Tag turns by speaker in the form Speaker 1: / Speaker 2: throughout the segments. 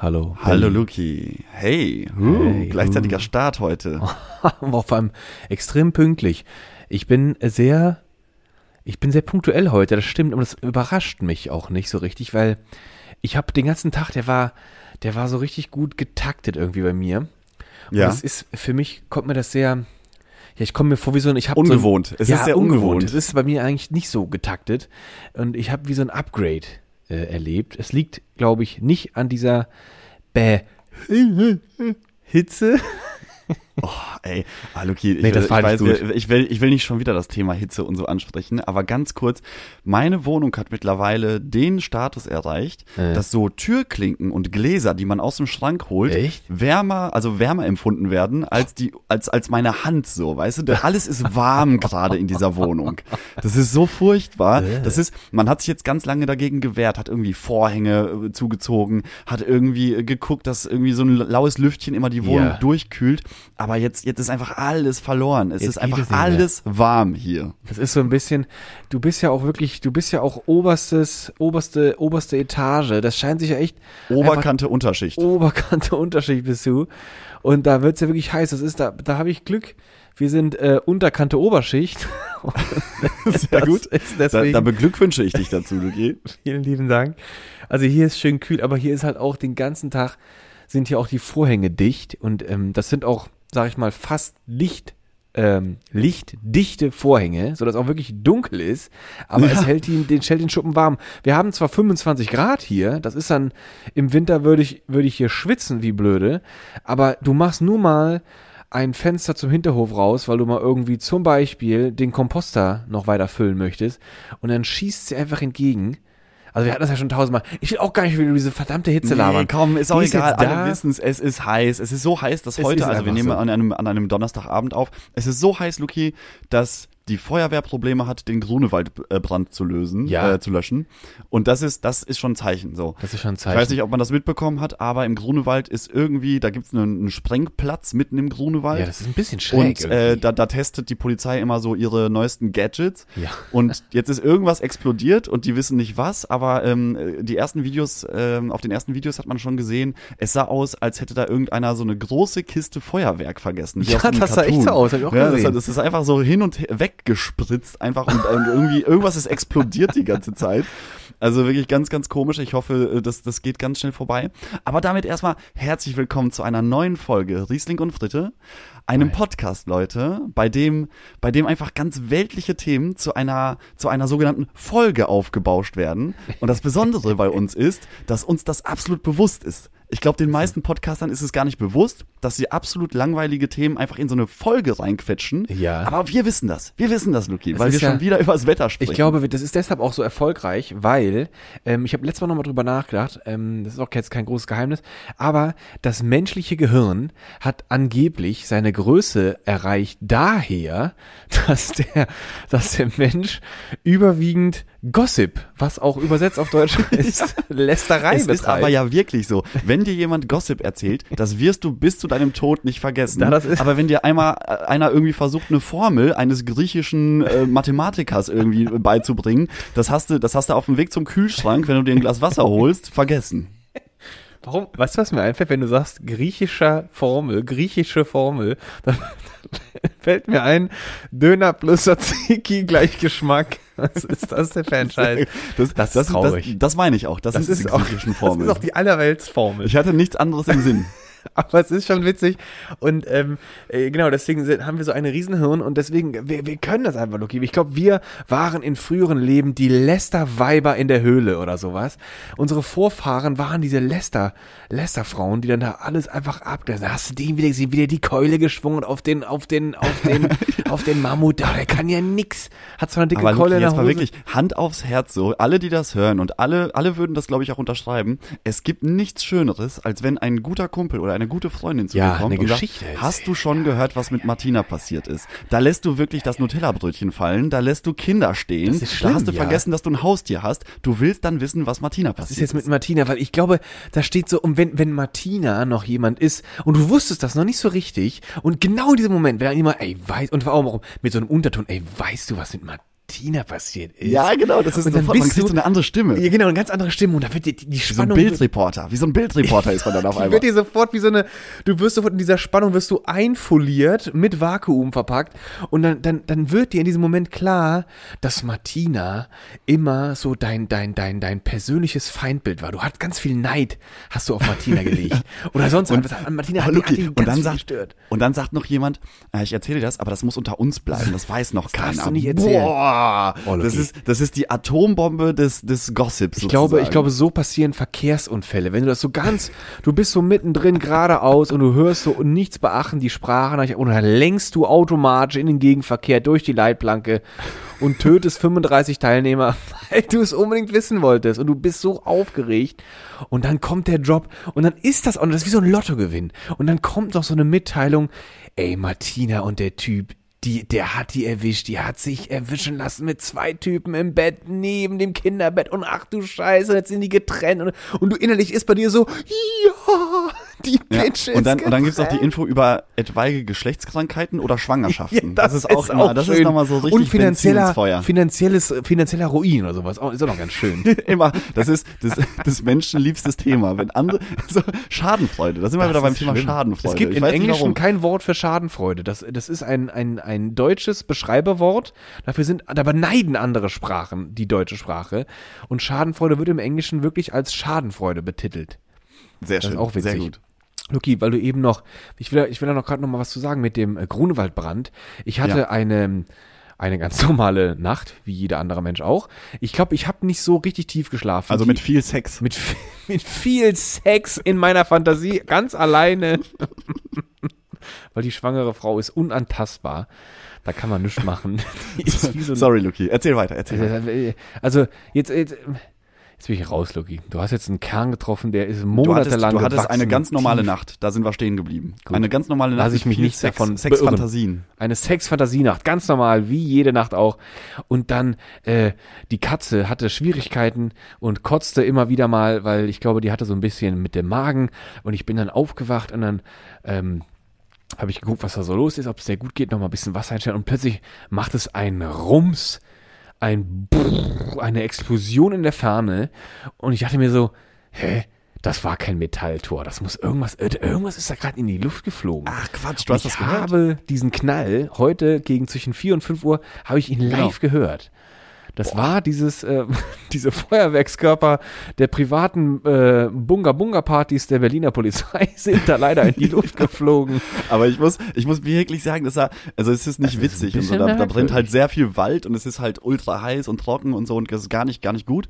Speaker 1: Hallo.
Speaker 2: Hallo Luki. Hey, uh,
Speaker 1: Hey,
Speaker 2: gleichzeitiger
Speaker 1: uh.
Speaker 2: Start heute.
Speaker 1: Vor allem extrem pünktlich. Ich bin sehr, ich bin sehr punktuell heute, das stimmt, und das überrascht mich auch nicht so richtig, weil ich habe den ganzen Tag, der war, der war so richtig gut getaktet irgendwie bei mir. Und
Speaker 2: Ja.
Speaker 1: das ist, für mich kommt mir das sehr, ja, ich komme mir vor wie so ein, ich habe
Speaker 2: Ungewohnt.
Speaker 1: So ein,
Speaker 2: Es
Speaker 1: ja,
Speaker 2: ist sehr ungewohnt.
Speaker 1: Es ist bei mir eigentlich nicht so getaktet und ich habe wie so ein Upgrade äh, erlebt. Es liegt, glaube ich, nicht an dieser Bäh Hitze.
Speaker 2: Oh, ey, ah, Luki, ich,
Speaker 1: Nee, das
Speaker 2: will, ich,
Speaker 1: nicht
Speaker 2: weiß,
Speaker 1: gut.
Speaker 2: ich, will, ich will nicht schon wieder das Thema Hitze und so ansprechen, aber ganz kurz, meine Wohnung hat mittlerweile den Status erreicht,
Speaker 1: Äh.
Speaker 2: dass so Türklinken und Gläser, die man aus dem Schrank holt,
Speaker 1: Echt?
Speaker 2: wärmer, also wärmer empfunden werden als die, als, als meine Hand so, weißt du? Alles ist warm gerade in dieser Wohnung. Das ist so furchtbar.
Speaker 1: Äh.
Speaker 2: Das ist, man hat sich jetzt ganz lange dagegen gewehrt, hat irgendwie Vorhänge äh, zugezogen, hat irgendwie äh, geguckt, dass irgendwie so ein laues Lüftchen immer die Wohnung
Speaker 1: Ja.
Speaker 2: durchkühlt. Aber jetzt, jetzt ist einfach alles verloren. Es
Speaker 1: Jetzt
Speaker 2: ist einfach
Speaker 1: es nicht mehr.
Speaker 2: alles warm hier.
Speaker 1: Das ist so ein bisschen, du bist ja auch wirklich, du bist ja auch oberstes, oberste, oberste Etage. Das scheint sich ja echt
Speaker 2: Oberkante Unterschicht.
Speaker 1: Oberkante Unterschicht bist du. Und da wird's ja wirklich heiß. Das ist da, da habe ich Glück. Wir sind äh, Unterkante Oberschicht.
Speaker 2: Sehr
Speaker 1: Das
Speaker 2: gut.
Speaker 1: Ist
Speaker 2: Da,
Speaker 1: deswegen,
Speaker 2: da beglückwünsche ich dich dazu, Luki.
Speaker 1: vielen lieben Dank. Also hier ist schön kühl, aber hier ist halt auch den ganzen Tag sind hier auch die Vorhänge dicht und ähm, das sind auch, sag ich mal, fast Licht ähm, lichtdichte Vorhänge, sodass auch wirklich dunkel ist, aber
Speaker 2: Ja.
Speaker 1: es hält ihn, den, hält den Schuppen warm. Wir haben zwar 25 Grad hier, das ist dann, im Winter würde ich, würde ich hier schwitzen wie blöde, aber du machst nur mal ein Fenster zum Hinterhof raus, weil du mal irgendwie zum Beispiel den Komposter noch weiter füllen möchtest und dann schießt sie einfach entgegen. Also wir hatten das ja schon tausendmal. Ich will auch gar nicht wieder über diese verdammte Hitze labern.
Speaker 2: komm, ist
Speaker 1: Die
Speaker 2: auch
Speaker 1: ist
Speaker 2: egal.
Speaker 1: jetzt da.
Speaker 2: Alle wissen es, es ist heiß. Es ist so heiß, dass
Speaker 1: Es
Speaker 2: heute, also wir
Speaker 1: einfach
Speaker 2: nehmen
Speaker 1: so.
Speaker 2: an einem, an einem Donnerstagabend auf, es ist so heiß, Luki, dass die Feuerwehr Probleme hat, den Grunewaldbrand zu lösen,
Speaker 1: Ja.
Speaker 2: äh, zu löschen. Und das ist, das ist schon ein Zeichen. So.
Speaker 1: Das ist schon ein
Speaker 2: Ich
Speaker 1: Zeichen.
Speaker 2: weiß nicht, ob man das mitbekommen hat, aber im Grunewald ist irgendwie, da gibt's einen, einen Sprengplatz mitten im Grunewald.
Speaker 1: ja, das ist ein bisschen schräg.
Speaker 2: und äh, da, da testet die Polizei immer so ihre neuesten Gadgets.
Speaker 1: Ja.
Speaker 2: Und jetzt ist irgendwas explodiert und die wissen nicht was, aber ähm, die ersten Videos, ähm, auf den ersten Videos hat man schon gesehen, es sah aus, als hätte da irgendeiner so eine große Kiste Feuerwerk vergessen.
Speaker 1: Ja, das sah echt
Speaker 2: Cartoon.
Speaker 1: so aus, hab ich auch
Speaker 2: ja,
Speaker 1: gesehen.
Speaker 2: Das, das ist einfach so hin und her weggespritzt einfach und ähm, irgendwie, irgendwas ist explodiert die ganze Zeit. Also wirklich ganz, ganz komisch. Ich hoffe, äh, das, das geht ganz schnell vorbei. Aber damit erstmal herzlich willkommen zu einer neuen Folge Riesling und Fritte. Einem Podcast, Leute, bei dem, bei dem einfach ganz weltliche Themen zu einer, zu einer sogenannten Folge aufgebauscht werden. Und das Besondere bei uns ist, dass uns das absolut bewusst ist. Ich glaube, den meisten Podcastern ist es gar nicht bewusst, dass sie absolut langweilige Themen einfach in so eine Folge reinquetschen.
Speaker 1: Ja.
Speaker 2: Aber wir wissen das. Wir wissen das, Luki, weil wir
Speaker 1: ja-
Speaker 2: schon wieder übers Wetter sprechen.
Speaker 1: Ich glaube, das ist deshalb auch so erfolgreich, weil ähm, ich habe letztes Mal nochmal drüber nachgedacht, ähm, das ist auch jetzt kein großes Geheimnis, aber das menschliche Gehirn hat angeblich seine Größe erreicht daher, dass der, dass der Mensch überwiegend Gossip, was auch übersetzt auf Deutsch ist, Lästerei
Speaker 2: es ist
Speaker 1: betreibt.
Speaker 2: aber ja wirklich so. Wenn dir jemand Gossip erzählt, das wirst du bis zu deinem Tod nicht vergessen.
Speaker 1: Ja, das ist-
Speaker 2: aber wenn dir einmal äh, einer irgendwie versucht, eine Formel eines griechischen äh, Mathematikers irgendwie beizubringen, das hast du, das hast du auf dem Weg zum Kühlschrank, wenn du dir ein Glas Wasser holst, vergessen.
Speaker 1: Warum? Weißt du, was mir einfällt, wenn du sagst griechischer Formel, griechische Formel, dann fällt mir ein, Döner plus Tzatziki gleich Geschmack. Was ist das denn für ein Scheiß?
Speaker 2: Das,
Speaker 1: Das ist
Speaker 2: das,
Speaker 1: traurig.
Speaker 2: Das, das meine ich auch. Das,
Speaker 1: Das ist
Speaker 2: die
Speaker 1: auch, das ist auch die Allerweltsformel.
Speaker 2: ich hatte nichts anderes im Sinn.
Speaker 1: Aber es ist schon witzig. Und ähm, äh, genau, deswegen sind, haben wir so eine Riesenhirn und deswegen, wir, wir können das einfach, Luki. Ich glaube, wir waren in früheren Leben die Lester-Weiber in der Höhle oder sowas. Unsere Vorfahren waren diese Lester, Lester-Frauen, die dann da alles einfach ab. Da hast du den wieder gesehen, wieder die Keule geschwungen auf den, auf den, auf den, auf den Mammut. Da, der kann ja nix. Hat zwar eine dicke
Speaker 2: Aber
Speaker 1: Keule
Speaker 2: Luki,
Speaker 1: in der
Speaker 2: jetzt mal
Speaker 1: Hose.
Speaker 2: wirklich Hand aufs Herz so, alle, die das hören und alle, alle würden das, glaube ich, auch unterschreiben. Es gibt nichts Schöneres, als wenn ein guter Kumpel oder eine gute Freundin zu
Speaker 1: Ja,
Speaker 2: kommt
Speaker 1: eine
Speaker 2: und sagt,
Speaker 1: Geschichte
Speaker 2: hast du schon gehört, was mit Martina passiert ist? Da lässt du wirklich das Nutella-Brötchen fallen, da lässt du Kinder stehen,
Speaker 1: Das ist schlimm,
Speaker 2: da hast du
Speaker 1: ja.
Speaker 2: vergessen, dass du ein Haustier hast. Du willst dann wissen, was Martina passiert
Speaker 1: Was ist jetzt mit Martina? Weil ich glaube, da steht so, um wenn, wenn Martina noch jemand ist und du wusstest das noch nicht so richtig und genau in diesem Moment, wenn dann jemand, ey, weiß, und warum auch mit so einem Unterton, ey, weißt du, was mit Martina Martina passiert ist.
Speaker 2: Ja, genau, das ist
Speaker 1: Und dann
Speaker 2: sofort, man
Speaker 1: bist
Speaker 2: kriegt
Speaker 1: du-
Speaker 2: so eine andere Stimme.
Speaker 1: Ja, genau, eine ganz andere Stimme und da wird die, die
Speaker 2: Wie so ein
Speaker 1: Spannung
Speaker 2: Bildreporter. Wie so ein Bildreporter ist man dann auf einmal.
Speaker 1: wird dir sofort wie so eine, du wirst sofort in dieser Spannung wirst du einfoliert, mit Vakuum verpackt und dann, dann, dann wird dir in diesem Moment klar, dass Martina immer so dein, dein, dein, dein persönliches Feindbild war. Du hast ganz viel Neid, hast du auf Martina gelegt. Oder sonst
Speaker 2: Und-
Speaker 1: was. Martina
Speaker 2: Oh,
Speaker 1: hat,
Speaker 2: Luki,
Speaker 1: hat
Speaker 2: und dann sagt,
Speaker 1: gestört.
Speaker 2: und dann sagt noch jemand, äh, ich erzähle dir das, aber das muss unter uns bleiben, das weiß noch keiner.
Speaker 1: darfst du nicht erzählen.
Speaker 2: Boah,
Speaker 1: Oh, Luki.
Speaker 2: das ist, das ist die Atombombe des, des Gossips.
Speaker 1: Ich glaube, ich glaube, so passieren Verkehrsunfälle. Wenn du das so ganz, du bist so mittendrin geradeaus und du hörst so und nichts beachten die Sprache und dann lenkst du automatisch in den Gegenverkehr durch die Leitplanke und tötest 35 Teilnehmer, weil du es unbedingt wissen wolltest und du bist so aufgeregt und dann kommt der Job und dann ist das und das ist wie so ein Lottogewinn und dann kommt noch so eine Mitteilung, ey Martina und der Typ, die, der hat die erwischt, die hat sich erwischen lassen mit zwei Typen im Bett neben dem Kinderbett. Und ach du Scheiße, jetzt sind die getrennt. Und, und du innerlich ist bei dir so, ja, die
Speaker 2: Ja,
Speaker 1: Bitch ist
Speaker 2: und dann, und dann gibt's auch die. Info über etwaige Geschlechtskrankheiten oder Schwangerschaften.
Speaker 1: Ja,
Speaker 2: das, ist auch immer, das ist
Speaker 1: schön.
Speaker 2: nochmal so richtig
Speaker 1: und finanzieller, finanzielles, finanzieller Ruin oder sowas. Oh, ist auch noch ganz schön.
Speaker 2: immer, das ist das, das menschenliebstes Thema. Wenn andere, so Schadenfreude, da sind wir wieder
Speaker 1: Das
Speaker 2: beim
Speaker 1: ist
Speaker 2: Thema
Speaker 1: schlimm.
Speaker 2: Schadenfreude.
Speaker 1: Es gibt
Speaker 2: Ich
Speaker 1: im Englischen kein Wort für Schadenfreude. Das, das ist ein, ein, ein deutsches Beschreiberwort. Dafür sind, da beneiden andere Sprachen die deutsche Sprache. Und Schadenfreude wird im Englischen wirklich als Schadenfreude betitelt.
Speaker 2: Sehr
Speaker 1: Das
Speaker 2: schön,
Speaker 1: ist auch witzig.
Speaker 2: sehr gut.
Speaker 1: Luki, weil du eben noch, ich will, ich will da noch gerade noch mal was zu sagen mit dem äh, Grunewaldbrand. Ich hatte
Speaker 2: Ja.
Speaker 1: eine, eine ganz normale Nacht, wie jeder andere Mensch auch. Ich glaube, ich habe nicht so richtig tief geschlafen.
Speaker 2: Also mit viel Sex.
Speaker 1: mit, mit viel Sex in meiner Fantasie, ganz alleine. Weil die schwangere Frau ist unantastbar. Da kann man nichts machen. So
Speaker 2: Sorry, Luki. Erzähl weiter, erzähl weiter.
Speaker 1: Also, jetzt, jetzt, jetzt bin ich raus, Luki. Du hast jetzt einen Kern getroffen, der ist
Speaker 2: Du hattest,
Speaker 1: monatelang
Speaker 2: du hattest eine ganz normale
Speaker 1: tief.
Speaker 2: Nacht. Da sind wir stehen geblieben.
Speaker 1: Gut.
Speaker 2: Eine ganz normale Nacht.
Speaker 1: Lass ich mich nicht
Speaker 2: Sex,
Speaker 1: davon
Speaker 2: Sexfantasien.
Speaker 1: Eine Sexfantasienacht, ganz normal, wie jede Nacht auch. Und dann, äh, die Katze hatte Schwierigkeiten und kotzte immer wieder mal, weil ich glaube, die hatte so ein bisschen mit dem Magen. Und ich bin dann aufgewacht und dann, ähm, habe ich geguckt, was da so los ist, ob es dir gut geht, noch mal ein bisschen Wasser einstellen und plötzlich macht es einen Rums, ein Brrr, eine Explosion in der Ferne und ich dachte mir so, hä, das war kein Metalltor, das muss irgendwas, äh, irgendwas ist da gerade in die Luft geflogen.
Speaker 2: Ach Quatsch, du hast
Speaker 1: ich
Speaker 2: das gehört.
Speaker 1: habe diesen Knall heute gegen zwischen 4 und 5 Uhr, habe ich ihn
Speaker 2: Genau.
Speaker 1: live gehört. Das war dieses, äh, diese Feuerwerkskörper der privaten äh, Bunga-Bunga-Partys der Berliner Polizei sind da leider in die Luft geflogen.
Speaker 2: Aber ich muss, ich muss wirklich sagen, dass da, also es ist nicht
Speaker 1: Das ist
Speaker 2: witzig und so. Da, da brennt halt sehr viel Wald und es ist halt ultra heiß und trocken und so und das ist gar nicht, gar nicht gut.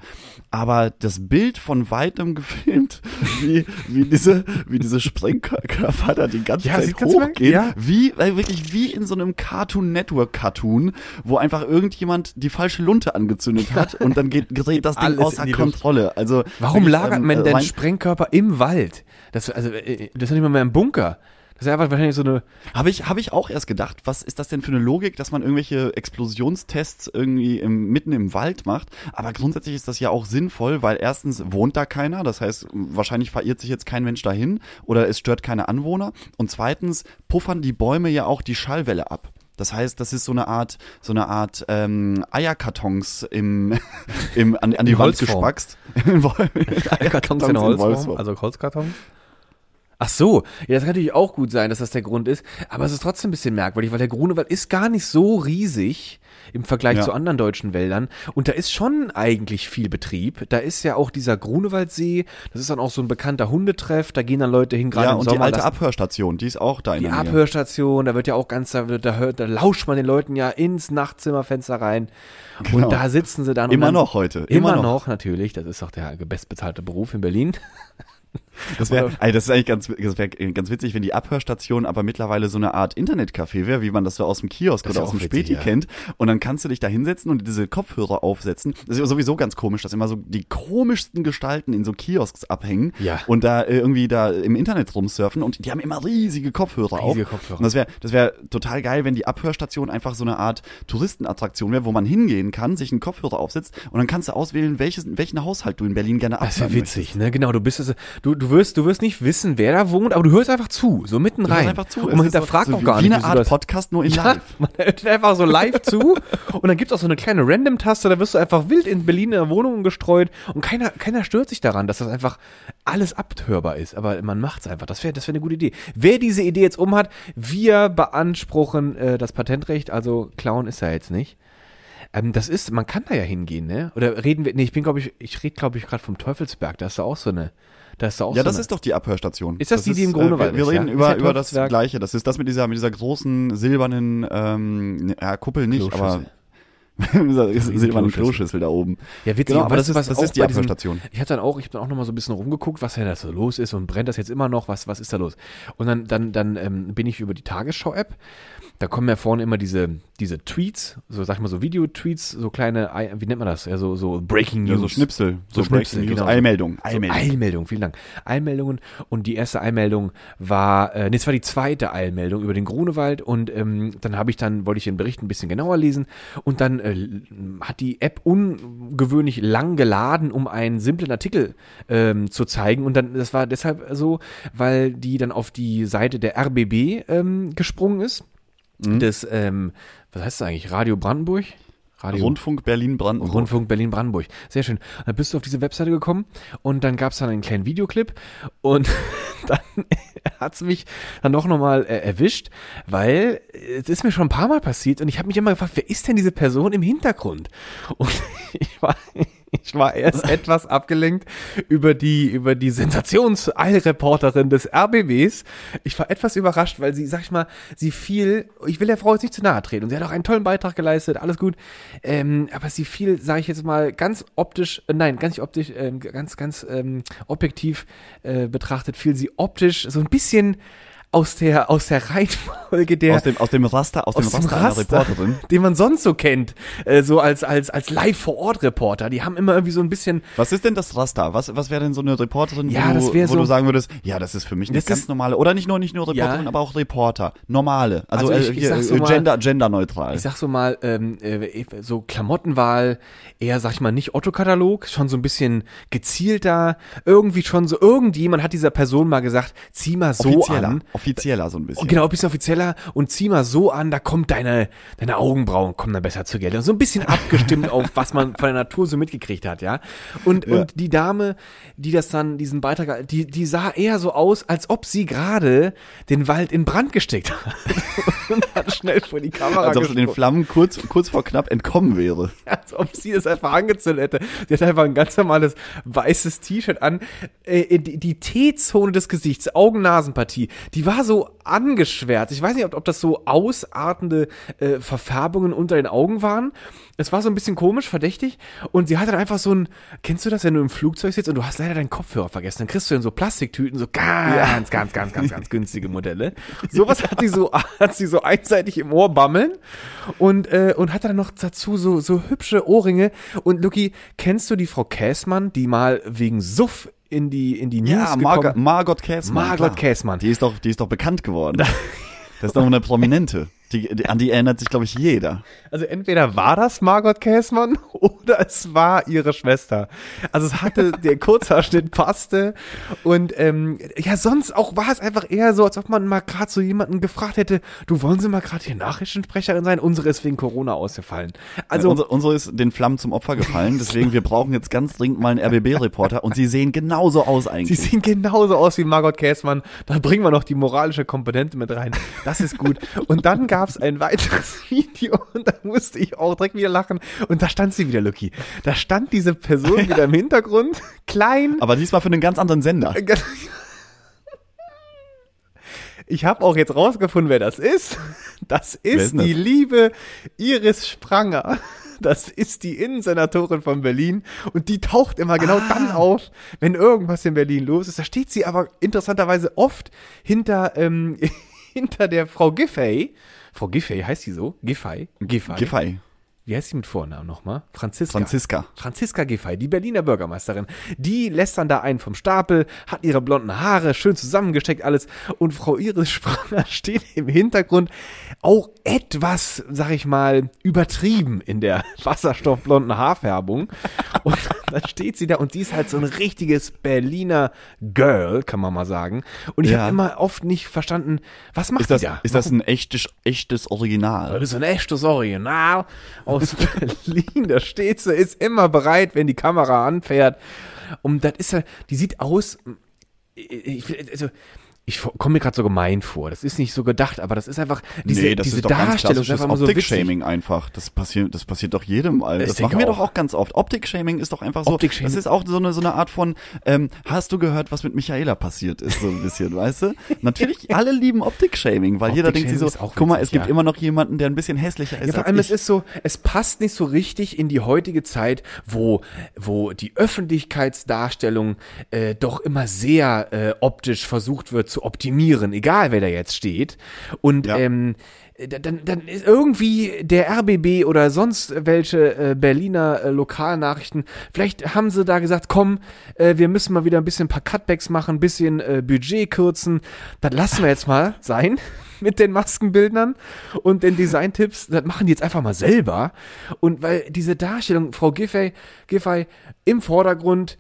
Speaker 2: Aber das Bild von weitem gefilmt, wie, wie diese, wie diese Sprengkörper da die ganze
Speaker 1: Ja,
Speaker 2: Zeit hochgehen,
Speaker 1: ja.
Speaker 2: wie, äh, wirklich wie in so einem Cartoon Network Cartoon, wo einfach irgendjemand die falsche Lunte angezündet hat und dann geht, gerät das Ding außer. Kontrolle. Also,
Speaker 1: Warum
Speaker 2: wirklich,
Speaker 1: lagert
Speaker 2: ähm,
Speaker 1: man denn
Speaker 2: rein-
Speaker 1: Sprengkörper im Wald? Das, also, äh, das ist nicht mal mehr im Bunker. Das ist einfach wahrscheinlich so eine,
Speaker 2: Habe ich, hab ich auch erst gedacht, was ist das denn für eine Logik, dass man irgendwelche Explosionstests irgendwie im, mitten im Wald macht? Aber grundsätzlich ist das ja auch sinnvoll, weil erstens wohnt da keiner, das heißt, wahrscheinlich verirrt sich jetzt kein Mensch dahin oder es stört keine Anwohner. Und zweitens puffern die Bäume ja auch die Schallwelle ab. Das heißt, das ist so eine Art, so eine Art ähm, Eierkartons im, im, an, an die
Speaker 1: In
Speaker 2: Wand
Speaker 1: Holzform.
Speaker 2: gespackst. Eierkartons
Speaker 1: Kartons in Holzform, also Holzkarton. Ach so, ja, das kann natürlich auch gut sein, dass das der Grund ist, aber es ist trotzdem ein bisschen merkwürdig, weil der Grunewald ist gar nicht so riesig im Vergleich
Speaker 2: Ja.
Speaker 1: zu anderen deutschen Wäldern und da ist schon eigentlich viel Betrieb. Da ist ja auch dieser Grunewaldsee, das ist dann auch so ein bekannter Hundetreff, da gehen dann Leute hin, gerade
Speaker 2: Ja,
Speaker 1: im
Speaker 2: und
Speaker 1: Sommer.
Speaker 2: die alte Abhörstation, die ist auch da in
Speaker 1: die. Abhörstation, da wird ja auch ganz, da, da, hört, da lauscht man den Leuten ja ins Nachtzimmerfenster rein
Speaker 2: Genau.
Speaker 1: und da sitzen sie dann. und
Speaker 2: Immer
Speaker 1: dann,
Speaker 2: noch heute,
Speaker 1: Immer,
Speaker 2: immer
Speaker 1: noch.
Speaker 2: noch.
Speaker 1: natürlich. Das ist doch der bestbezahlte Beruf in Berlin.
Speaker 2: Das wäre, das ist eigentlich ganz, das wär ganz witzig, wenn die Abhörstation aber mittlerweile so eine Art Internetcafé wäre, wie man das so aus dem Kiosk
Speaker 1: Das
Speaker 2: oder aus dem Späti
Speaker 1: ja.
Speaker 2: kennt. Und dann kannst du dich da hinsetzen und diese Kopfhörer aufsetzen. Das ist ja sowieso ganz komisch, dass immer so die komischsten Gestalten in so Kiosks abhängen
Speaker 1: Ja.
Speaker 2: und da äh, irgendwie da im Internet rumsurfen und die haben immer riesige Kopfhörer
Speaker 1: Riesige
Speaker 2: auf.
Speaker 1: Kopfhörer.
Speaker 2: Und das wäre, das wäre total geil, wenn die Abhörstation einfach so eine Art Touristenattraktion wäre, wo man hingehen kann, sich einen Kopfhörer aufsetzt und dann kannst du auswählen, welches, welchen Haushalt du in Berlin gerne abhören
Speaker 1: Das wäre
Speaker 2: möchtest.
Speaker 1: witzig, ne? Genau, du bist es, du, du wirst, du wirst nicht wissen, wer da wohnt, aber du hörst einfach zu, so mitten
Speaker 2: Du hörst
Speaker 1: rein.
Speaker 2: einfach zu.
Speaker 1: Und
Speaker 2: Es
Speaker 1: man
Speaker 2: so-
Speaker 1: hinterfragt
Speaker 2: so
Speaker 1: auch
Speaker 2: wie-
Speaker 1: gar
Speaker 2: Wie
Speaker 1: nicht.
Speaker 2: eine
Speaker 1: wieso
Speaker 2: Art
Speaker 1: das-
Speaker 2: Podcast, nur in
Speaker 1: ja,
Speaker 2: live.
Speaker 1: man hört einfach so live zu und dann gibt's auch so eine kleine Random-Taste, da wirst du einfach wild in Berlin in der Wohnung gestreut und keiner, keiner stört sich daran, dass das einfach alles abhörbar ist. Aber man macht's einfach. Das wäre das wär eine gute Idee. Wer diese Idee jetzt um hat, wir beanspruchen äh, das Patentrecht, also klauen ist er jetzt nicht. Ähm, das ist, man kann da ja hingehen, ne? Oder reden wir, nee, ich bin, glaube ich, ich rede, glaube ich, gerade vom Teufelsberg, da ist da auch so eine, da ist auch
Speaker 2: Ja,
Speaker 1: so
Speaker 2: das ist doch die Abhörstation.
Speaker 1: Ist das die, die im
Speaker 2: äh,
Speaker 1: Grunewald
Speaker 2: Wir, wir
Speaker 1: ist,
Speaker 2: reden
Speaker 1: ja?
Speaker 2: über,
Speaker 1: Ist
Speaker 2: über das? Gleiche. Das ist das mit dieser, mit dieser großen silbernen, ähm, ja, Kuppel nicht, aber silbernen
Speaker 1: Kloschüssel.
Speaker 2: Da oben.
Speaker 1: Ja, witzig.
Speaker 2: Genau, aber das ist,
Speaker 1: was
Speaker 2: das ist die
Speaker 1: bei diesem-
Speaker 2: Abhörstation.
Speaker 1: Ich habe dann auch, ich dann auch noch mal so ein bisschen rumgeguckt, was denn da so los ist und brennt das jetzt immer noch, was, was ist da los? Und dann, dann, dann ähm, bin ich über die Tagesschau-App, da kommen ja vorne immer diese, diese Tweets, so sag ich mal so Video-Tweets, so kleine, Ei- wie nennt man das? Ja, so, so Breaking News.
Speaker 2: Ja, so Schnipsel, so,
Speaker 1: So
Speaker 2: Breaking
Speaker 1: Schnipsel,
Speaker 2: News,
Speaker 1: genau.
Speaker 2: Eilmeldung,
Speaker 1: So,
Speaker 2: Eilmeldung.
Speaker 1: Eilmeldung, vielen Dank. Eilmeldungen und die erste Eilmeldung war, äh, nee, es war die zweite Eilmeldung über den Grunewald und ähm, dann habe ich dann, wollte ich den Bericht ein bisschen genauer lesen und dann äh, hat die App ungewöhnlich lang geladen, um einen simplen Artikel ähm, zu zeigen und dann, das war deshalb so, weil die dann auf die Seite der RBB ähm, gesprungen ist, des, ähm, was heißt das eigentlich, Radio Brandenburg? Radio
Speaker 2: Rundfunk Berlin-Brandenburg.
Speaker 1: Rundfunk Berlin-Brandenburg. Sehr schön. Und dann bist du auf diese Webseite gekommen und dann gab es dann einen kleinen Videoclip und dann hat's mich dann doch nochmal äh, erwischt, weil äh, es ist mir schon ein paar Mal passiert und ich habe mich immer gefragt, wer ist denn diese Person im Hintergrund? Und ich war, ich war erst etwas abgelenkt über die, über die Sensations-Eilreporterin des RBBs. Ich war etwas überrascht, weil sie, sag ich mal, sie fiel, ich will der Frau jetzt nicht zu nahe treten und sie hat auch einen tollen Beitrag geleistet, alles gut, ähm, aber sie fiel, sage ich jetzt mal, ganz optisch, äh, nein, ganz nicht optisch, ähm, ganz, ganz ähm, objektiv äh, betrachtet, fiel sie optisch so ein bisschen aus der, aus der Reihenfolge der,
Speaker 2: aus dem, aus dem Raster, aus, dem
Speaker 1: aus dem
Speaker 2: Raster, einer
Speaker 1: Raster,
Speaker 2: Reporterin.
Speaker 1: den man sonst so kennt, äh, so als, als, als Live-vor-Ort-Reporter. Die haben immer irgendwie so ein bisschen,
Speaker 2: Was ist denn das Raster? Was, was wäre denn so eine Reporterin,
Speaker 1: Ja,
Speaker 2: wo, du, wo
Speaker 1: so-
Speaker 2: du sagen würdest, ja, das ist für mich eine
Speaker 1: Das
Speaker 2: ganz
Speaker 1: ist-
Speaker 2: normale, oder nicht nur, nicht nur Reporterin,
Speaker 1: Ja.
Speaker 2: aber auch Reporter. Normale. Also,
Speaker 1: Also ich-
Speaker 2: äh,
Speaker 1: ich
Speaker 2: hier,
Speaker 1: sag so
Speaker 2: äh,
Speaker 1: mal-
Speaker 2: gender, genderneutral.
Speaker 1: ich sag so mal, ähm, äh, so Klamottenwahl, eher, sag ich mal, nicht Otto-Katalog, schon so ein bisschen gezielter, irgendwie schon so, irgendjemand hat dieser Person mal gesagt, zieh mal so
Speaker 2: offizieller,
Speaker 1: an.
Speaker 2: Offizieller so ein bisschen.
Speaker 1: Genau, ein bisschen offizieller und zieh mal so an, da kommt deine, deine Augenbrauen kommen dann besser zur Geltung. So ein bisschen abgestimmt auf, was man von der Natur so mitgekriegt hat, ja. Und,
Speaker 2: Ja.
Speaker 1: und die Dame, die das dann, diesen Beitrag, die, die sah eher so aus, als ob sie gerade den Wald in Brand gesteckt hat. und hat schnell vor die Kamera
Speaker 2: Als ob sie den. Flammen kurz, kurz vor knapp entkommen wäre.
Speaker 1: als ob sie es einfach angezündet hätte. Sie hat einfach ein ganz normales weißes T-Shirt an. Äh, die die T-Zone des Gesichts, Augen-Nasen-Partie, die war so angeschwärzt. Ich weiß nicht, ob, ob das so ausartende äh, Verfärbungen unter den Augen waren. Es war so ein bisschen komisch, verdächtig. Und sie hatte dann einfach so ein, kennst du das, wenn du im Flugzeug sitzt und du hast leider deinen Kopfhörer vergessen? Dann kriegst du in so Plastiktüten so ganz, ganz, ganz, ganz, ganz günstige Modelle. Sowas hat sie so, hat sie so einseitig im Ohr bammeln und, äh, und hatte dann noch dazu so, so hübsche Ohrringe. Und Luki, kennst du die Frau Käßmann, die mal wegen Suff in die, in die News
Speaker 2: Ja,
Speaker 1: gekommen
Speaker 2: Margot, Käßmann.
Speaker 1: Margot. Käßmann.
Speaker 2: Die ist doch, die ist doch bekannt geworden. Das ist doch eine Prominente. Die, die, an die erinnert sich, glaube ich, jeder.
Speaker 1: Also entweder war das Margot Käßmann oder es war ihre Schwester. Also es hatte, der Kurzhaarschnitt passte und ähm, ja, sonst auch war es einfach eher so, als ob man mal gerade so jemanden gefragt hätte, du wollen Sie mal gerade hier Nachrichtensprecherin sein? Unsere ist wegen Corona ausgefallen. Also
Speaker 2: unsere, unsere ist den Flammen zum Opfer gefallen, deswegen wir brauchen jetzt ganz dringend mal einen RBB-Reporter und sie sehen genauso aus
Speaker 1: Sie
Speaker 2: eigentlich.
Speaker 1: sehen genauso aus wie Margot Käßmann. Da bringen wir noch die moralische Komponente mit rein. Das ist gut. Und dann gab es ein weiteres Video und da musste ich auch direkt wieder lachen. Und da stand sie wieder, Lucky. Da stand diese Person wieder im Hintergrund, klein.
Speaker 2: Aber diesmal für einen ganz anderen Sender.
Speaker 1: Ich habe auch jetzt rausgefunden, wer das ist. Das
Speaker 2: ist
Speaker 1: ist die
Speaker 2: das?
Speaker 1: liebe Iris Spranger. Das ist die Innensenatorin von Berlin und die taucht immer genau
Speaker 2: Ah.
Speaker 1: dann auf, wenn irgendwas in Berlin los ist. Da steht sie aber interessanterweise oft hinter, ähm, hinter der Frau Giffey. Frau Giffey heißt sie so? Giffey? Giffey.
Speaker 2: Giffey.
Speaker 1: Wie heißt sie mit Vornamen nochmal? Franziska.
Speaker 2: Franziska.
Speaker 1: Franziska Giffey, die Berliner Bürgermeisterin. Die lässt dann da einen vom Stapel, hat ihre blonden Haare schön zusammengesteckt alles und Frau Iris Spranger steht im Hintergrund auch etwas, sag ich mal, übertrieben in der wasserstoffblonden Haarfärbung. Und dann steht sie da und sie ist halt so ein richtiges Berliner Girl, kann man mal sagen. Und ich
Speaker 2: Ja.
Speaker 1: habe immer oft nicht verstanden, was macht
Speaker 2: Ist das,
Speaker 1: da?
Speaker 2: ist das ein echtes, echtes Original?
Speaker 1: Das ist ein echtes Original aus Berlin. Da steht sie, ist immer bereit, wenn die Kamera anfährt. Und das ist ja, die sieht aus, ich, ich- also, ich komme mir gerade so gemein vor. Das ist nicht so gedacht, aber das ist einfach diese,
Speaker 2: nee, das
Speaker 1: diese
Speaker 2: ist doch ganz
Speaker 1: Darstellung ist
Speaker 2: klassisches
Speaker 1: einfach immer so.
Speaker 2: Optik-Shaming einfach. Das passiert, das passiert doch jedem, Alter. Das machen wir doch auch ganz oft. Optik-Shaming ist doch einfach so,
Speaker 1: Optik-Shaming.
Speaker 2: das ist auch so eine, so eine Art von, ähm, hast du gehört, was mit Michaela passiert ist, so ein bisschen, weißt du? Natürlich, alle lieben Optik-Shaming, weil jeder denkt sich so,
Speaker 1: Optik-Shaming ist
Speaker 2: guck mal, es gibt
Speaker 1: ja.
Speaker 2: immer noch jemanden, der ein bisschen hässlicher ist
Speaker 1: Ja, vor allem, es ist so, es passt nicht so richtig in die heutige Zeit, wo, wo die Öffentlichkeitsdarstellung äh, doch immer sehr äh, optisch versucht wird zu optimieren, egal wer da jetzt steht. Und
Speaker 2: Ja.
Speaker 1: ähm, da- dann, dann ist irgendwie der RBB oder sonst welche äh, Berliner äh, Lokalnachrichten, vielleicht haben sie da gesagt, komm, äh, wir müssen mal wieder ein bisschen ein paar Cutbacks machen, ein bisschen äh, Budget kürzen. Das lassen wir jetzt mal sein mit den Maskenbildnern und den Designtipps. Das machen die jetzt einfach mal selber. Und weil diese Darstellung, Frau Giffey, Giffey im Vordergrund,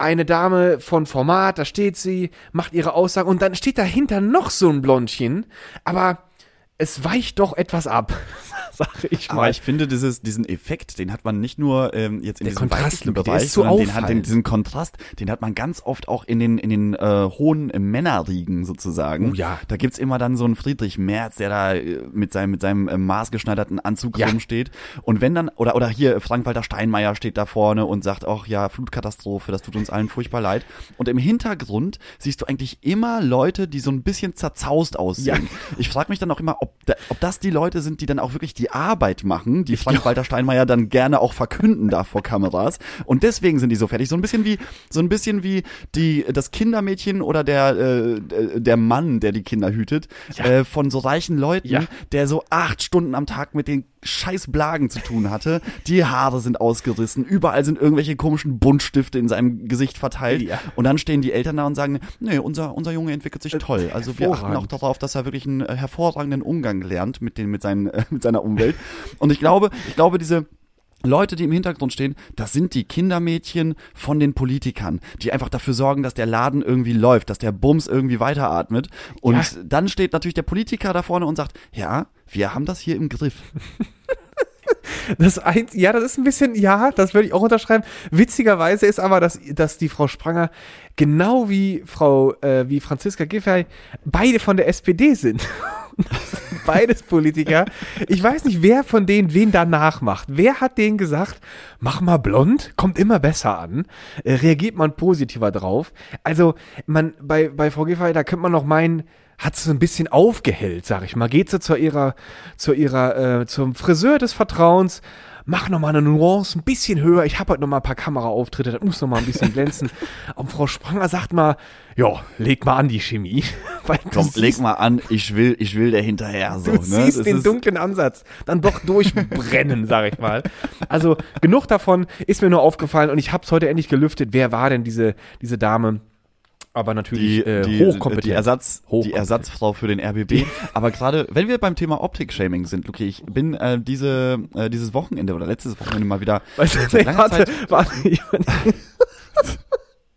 Speaker 1: eine Dame von Format, da steht sie, macht ihre Aussage und dann steht dahinter noch so ein Blondchen, aber es weicht doch etwas ab, sage ich
Speaker 2: Aber
Speaker 1: mal.
Speaker 2: ich finde, dieses, diesen Effekt, den hat man nicht nur ähm, jetzt in
Speaker 1: Der
Speaker 2: diesem
Speaker 1: der
Speaker 2: Bereich, sondern den hat den, diesen Kontrast, den hat man ganz oft auch in den in den äh, hohen Männerriegen sozusagen.
Speaker 1: Oh ja.
Speaker 2: Da gibt's immer dann so einen Friedrich Merz, der da äh, mit seinem mit seinem äh, maßgeschneiderten Anzug
Speaker 1: Ja.
Speaker 2: rumsteht. Und wenn dann oder oder hier Frank-Walter Steinmeier steht da vorne und sagt auch ja Flutkatastrophe, das tut uns allen furchtbar leid. Und im Hintergrund siehst du eigentlich immer Leute, die so ein bisschen zerzaust aussehen. Ich frage mich dann auch immer, ob, da, ob das die Leute sind, die dann auch wirklich die Arbeit machen, die Frank-Walter Steinmeier dann gerne auch verkünden darf vor Kameras. Und deswegen sind die so fertig. So ein bisschen wie, so ein bisschen wie die, das Kindermädchen oder der, äh, der Mann, der die Kinder hütet,
Speaker 1: Ja.
Speaker 2: äh, von so reichen Leuten,
Speaker 1: Ja.
Speaker 2: der so acht Stunden am Tag mit den scheiß Blagen zu tun hatte. Die Haare sind ausgerissen, überall sind irgendwelche komischen Buntstifte in seinem Gesicht verteilt.
Speaker 1: Ja.
Speaker 2: Und dann stehen die Eltern da und sagen, nee, unser, unser Junge entwickelt sich toll. Also wir achten auch darauf, dass er wirklich einen äh, hervorragenden Umgang lernt mit, den, mit, seinen, äh, mit seiner Umwelt. Und ich glaube, ich glaube, diese Leute, die im Hintergrund stehen, das sind die Kindermädchen von den Politikern, die einfach dafür sorgen, dass der Laden irgendwie läuft, dass der Bums irgendwie weiteratmet. Und
Speaker 1: Ja.
Speaker 2: dann steht natürlich der Politiker da vorne und sagt, ja, wir haben das hier im Griff.
Speaker 1: Das eins, ja, das ist ein bisschen, ja, das würde ich auch unterschreiben. Witzigerweise ist aber, dass, dass die Frau Spranger genau wie Frau, äh, wie Franziska Giffey beide von der SPD sind. Beides Politiker. Ich weiß nicht, wer von denen wen danach macht. Wer hat denen gesagt, mach mal blond, kommt immer besser an, äh, reagiert man positiver drauf. Also, man, bei, bei Frau Giffey, da könnte man noch meinen, hat sie so ein bisschen aufgehellt, sag ich mal. Geht sie zu ihrer, zu ihrer, äh, zum Friseur des Vertrauens, mach noch mal eine Nuance ein bisschen höher. Ich habe heute noch mal ein paar Kameraauftritte, das muss noch mal ein bisschen glänzen. Und Frau Spranger sagt mal, ja, leg mal an die Chemie.
Speaker 2: Komm, leg
Speaker 1: siehst-
Speaker 2: mal an, ich will, ich will der hinterher. So,
Speaker 1: Du
Speaker 2: ne?
Speaker 1: siehst
Speaker 2: Das
Speaker 1: den
Speaker 2: ist-
Speaker 1: dunklen Ansatz dann doch durchbrennen, sag ich mal. Also genug davon ist mir nur aufgefallen und ich habe es heute endlich gelüftet. Wer war denn diese, diese Dame? Aber natürlich
Speaker 2: die,
Speaker 1: äh,
Speaker 2: die,
Speaker 1: hochkompetent.
Speaker 2: die, Ersatz, die
Speaker 1: Hochkompetent.
Speaker 2: Ersatzfrau für den RBB. Aber gerade, wenn wir beim Thema Optik-Shaming sind, Luki, ich bin äh, diese, äh, dieses Wochenende oder letztes Wochenende mal wieder
Speaker 1: Weißt du, nee, warte,
Speaker 2: Zeit
Speaker 1: warte.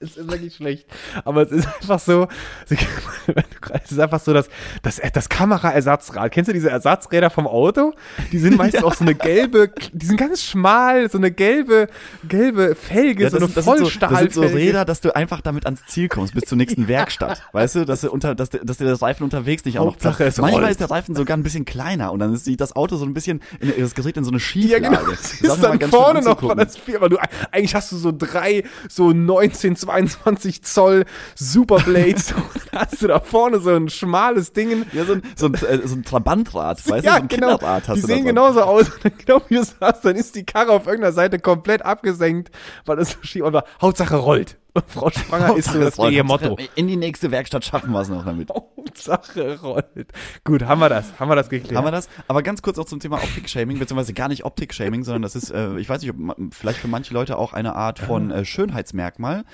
Speaker 1: Es ist wirklich schlecht. Aber es ist einfach so, es ist einfach so, dass das, das Kameraersatzrad, kennst du diese Ersatzräder vom Auto? Die sind meistens auch so eine gelbe, die sind ganz schmal, so eine gelbe, gelbe Felge,
Speaker 2: Ja,
Speaker 1: so
Speaker 2: das,
Speaker 1: eine
Speaker 2: sind- das, sind so, das sind so
Speaker 1: Vollstahlfelge.
Speaker 2: Räder, dass du einfach damit ans Ziel kommst, bis zur nächsten Werkstatt. Weißt du, dass, du unter, dass, dass dir der Reifen unterwegs nicht auch noch platzt.
Speaker 1: es
Speaker 2: Manchmal
Speaker 1: rollt.
Speaker 2: ist der Reifen sogar ein bisschen kleiner und dann sieht das Auto so ein bisschen, in, das gerät in so eine
Speaker 1: Ja,
Speaker 2: Schieflage.
Speaker 1: genau.
Speaker 2: Das
Speaker 1: Das
Speaker 2: ist
Speaker 1: ist dann vorne noch das weil du eigentlich hast du so drei, so 19, 22 Zoll Superblades. und dann hast du da vorne so ein schmales Ding.
Speaker 2: Ja, so ein, so ein, äh, so ein Trabantrad, weißt du,
Speaker 1: ja,
Speaker 2: so ein
Speaker 1: genau.
Speaker 2: Kinderrad hast
Speaker 1: die
Speaker 2: du
Speaker 1: sehen genauso aus. genau wie du sagst, dann ist die Karre auf irgendeiner Seite komplett abgesenkt, weil es so schief war. Hauptsache rollt. Frau Spranger ist so das
Speaker 2: rollt.
Speaker 1: ihr Motto.
Speaker 2: In die nächste Werkstatt schaffen wir es noch damit.
Speaker 1: Hauptsache rollt. Gut, haben wir das. Haben wir das geklärt.
Speaker 2: Haben wir das? Aber ganz kurz auch zum Thema Optik-Shaming, beziehungsweise gar nicht Optik-Shaming, sondern das ist, äh, ich weiß nicht, ob vielleicht für manche Leute auch eine Art von äh, Schönheitsmerkmal.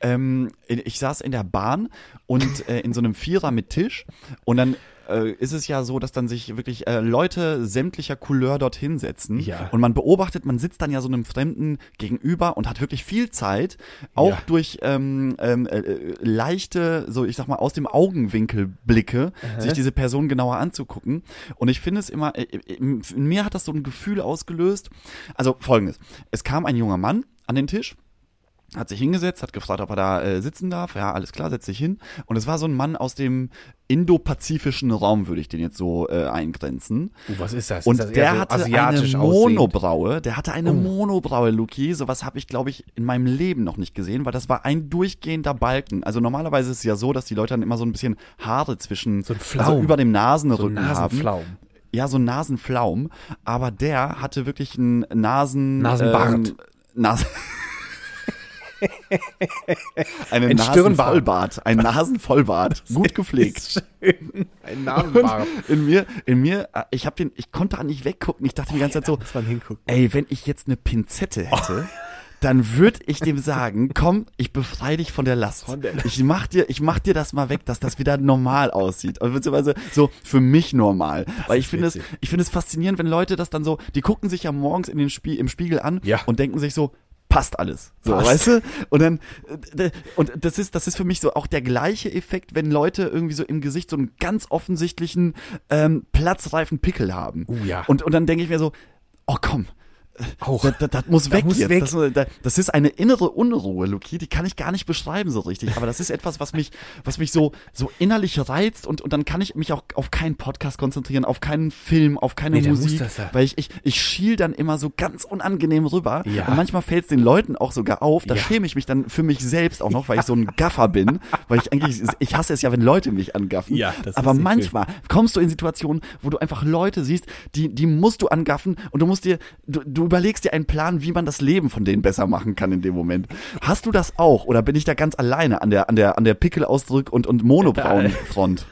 Speaker 2: Ähm, ich saß in der Bahn und äh, in so einem Vierer mit Tisch und dann äh, ist es ja so, dass dann sich wirklich äh, Leute sämtlicher Couleur dorthin setzen
Speaker 1: Ja.
Speaker 2: und man beobachtet, man sitzt dann ja so einem Fremden gegenüber und hat wirklich viel Zeit, auch
Speaker 1: Ja.
Speaker 2: durch ähm, ähm, äh, äh, leichte, so ich sag mal aus dem Augenwinkel Blicke, sich diese Person genauer anzugucken. Und ich finde es immer, äh, äh, in mir hat das so ein Gefühl ausgelöst. Also folgendes: Es kam ein junger Mann an den Tisch hat sich hingesetzt, hat gefragt, ob er da äh, sitzen darf. Ja, alles klar, setz dich hin. Und es war so ein Mann aus dem indopazifischen Raum, würde ich den jetzt so äh, eingrenzen.
Speaker 1: Uh, was ist das?
Speaker 2: Und
Speaker 1: ist das
Speaker 2: der
Speaker 1: so
Speaker 2: hatte eine
Speaker 1: aussehend?
Speaker 2: Monobraue. Der hatte eine
Speaker 1: Oh.
Speaker 2: Monobraue, Luki. Sowas habe ich, glaube ich, in meinem Leben noch nicht gesehen, weil das war ein durchgehender Balken. Also normalerweise ist es ja so, dass die Leute dann immer so ein bisschen Haare zwischen,
Speaker 1: So ein
Speaker 2: also über dem
Speaker 1: So ein
Speaker 2: Nasenrücken haben.
Speaker 1: Nasenflaum.
Speaker 2: Ja, so ein Nasenflaum. Aber der hatte wirklich einen Nasen...
Speaker 1: Nasenbart.
Speaker 2: Ähm, Nas
Speaker 1: Ein.
Speaker 2: Nasenvollbart. Ein Nasenvollbart. Gut gepflegt.
Speaker 1: Ein Nasenbart.
Speaker 2: In mir, in mir, ich hab den, ich konnte da nicht weggucken. Ich dachte die ganze Zeit so,
Speaker 1: Muss man hingucken.
Speaker 2: ey, wenn ich jetzt eine Pinzette hätte, dann würde ich dem sagen, komm, ich befreie dich von der Last.
Speaker 1: Von der Last.
Speaker 2: Ich mach dir, ich mach dir das mal weg, dass das wieder normal aussieht. Beziehungsweise so für mich normal. Weil ich finde es, ich finde es faszinierend, wenn Leute das dann so, die gucken sich ja morgens in den Spie im Spiegel an
Speaker 1: Ja.
Speaker 2: und denken sich so, passt alles. So,
Speaker 1: Passt.
Speaker 2: weißt du? Und dann, äh, und das ist, das ist für mich so auch der gleiche Effekt, wenn Leute irgendwie so im Gesicht so einen ganz offensichtlichen, ähm, platzreifen Pickel haben.
Speaker 1: Uh, ja.
Speaker 2: Und, und dann denke ich mir so, oh komm,
Speaker 1: Auch.
Speaker 2: das, das, das muss weg
Speaker 1: muss
Speaker 2: jetzt.
Speaker 1: weg.
Speaker 2: Das, das, ist eine innere Unruhe, Luki, die kann ich gar nicht beschreiben so richtig. Aber das ist etwas, was mich, was mich so, so innerlich reizt und, und dann kann ich mich auch auf keinen Podcast konzentrieren, auf keinen Film, auf keine
Speaker 1: Nee,
Speaker 2: Musik.
Speaker 1: das ja.
Speaker 2: Weil ich, ich, ich schiel dann immer so ganz unangenehm rüber.
Speaker 1: Ja.
Speaker 2: Und manchmal fällt es den Leuten auch sogar auf. Da
Speaker 1: Ja.
Speaker 2: schäme ich mich dann für mich selbst auch noch, weil ich so ein Gaffer bin. Weil ich eigentlich, ich hasse es ja, wenn Leute mich angaffen.
Speaker 1: Ja, das
Speaker 2: Aber manchmal kommst du in Situationen, wo du einfach Leute siehst, die, die musst du angaffen und du musst dir, du, du überlegst dir einen Plan, wie man das Leben von denen besser machen kann in dem Moment. Hast du das auch oder bin ich da ganz alleine an der, an der, an der Pickelausdruck und, und Monobraunfront?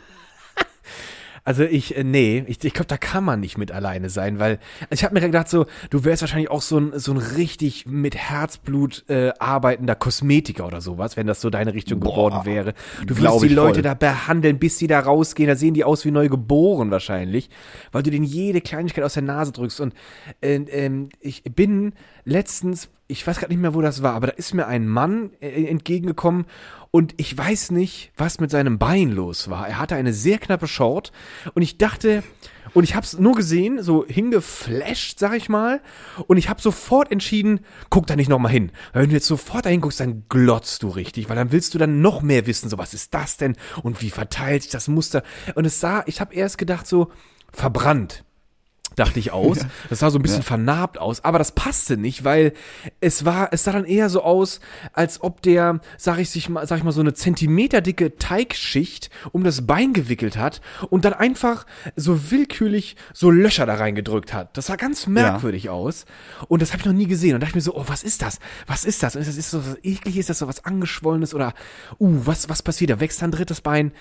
Speaker 1: Also ich, äh, nee, ich, ich glaube, da kann man nicht mit alleine sein, weil also ich habe mir gedacht, so, du wärst wahrscheinlich auch so ein, so ein richtig mit Herzblut äh, arbeitender Kosmetiker oder sowas, wenn das so deine Richtung
Speaker 2: Boah,
Speaker 1: geworden wäre. Du würdest die Leute
Speaker 2: voll.
Speaker 1: da behandeln, bis sie da rausgehen, da sehen die aus wie neu geboren wahrscheinlich, weil du denen jede Kleinigkeit aus der Nase drückst. Und äh, ähm, ich bin letztens, ich weiß gerade nicht mehr, wo das war, aber da ist mir ein Mann äh, entgegengekommen und ich weiß nicht, was mit seinem Bein los war. Er hatte eine sehr knappe Short und ich dachte, und ich hab's nur gesehen, so hingeflasht, sag ich mal, und ich hab sofort entschieden, guck da nicht nochmal hin. Wenn du jetzt sofort dahin guckst, dann glotzt du richtig, weil dann willst du dann noch mehr wissen, so was ist das denn und wie verteilt sich das Muster. Und es sah, ich hab erst gedacht so, verbrannt dachte ich aus. Das sah so ein bisschen vernarbt aus, aber das passte nicht, weil es war, es sah dann eher so aus, als ob der, sag ich, sich mal, sag ich mal, so eine zentimeterdicke Teigschicht um das Bein gewickelt hat und dann einfach so willkürlich so Löcher da reingedrückt hat. Das sah ganz merkwürdig aus und das habe ich noch nie gesehen und dachte mir so, oh, was ist das? Was ist das? Und das ist so was eklig, ist das so was angeschwollenes oder, uh, was, was passiert? Da wächst dann ein drittes Bein.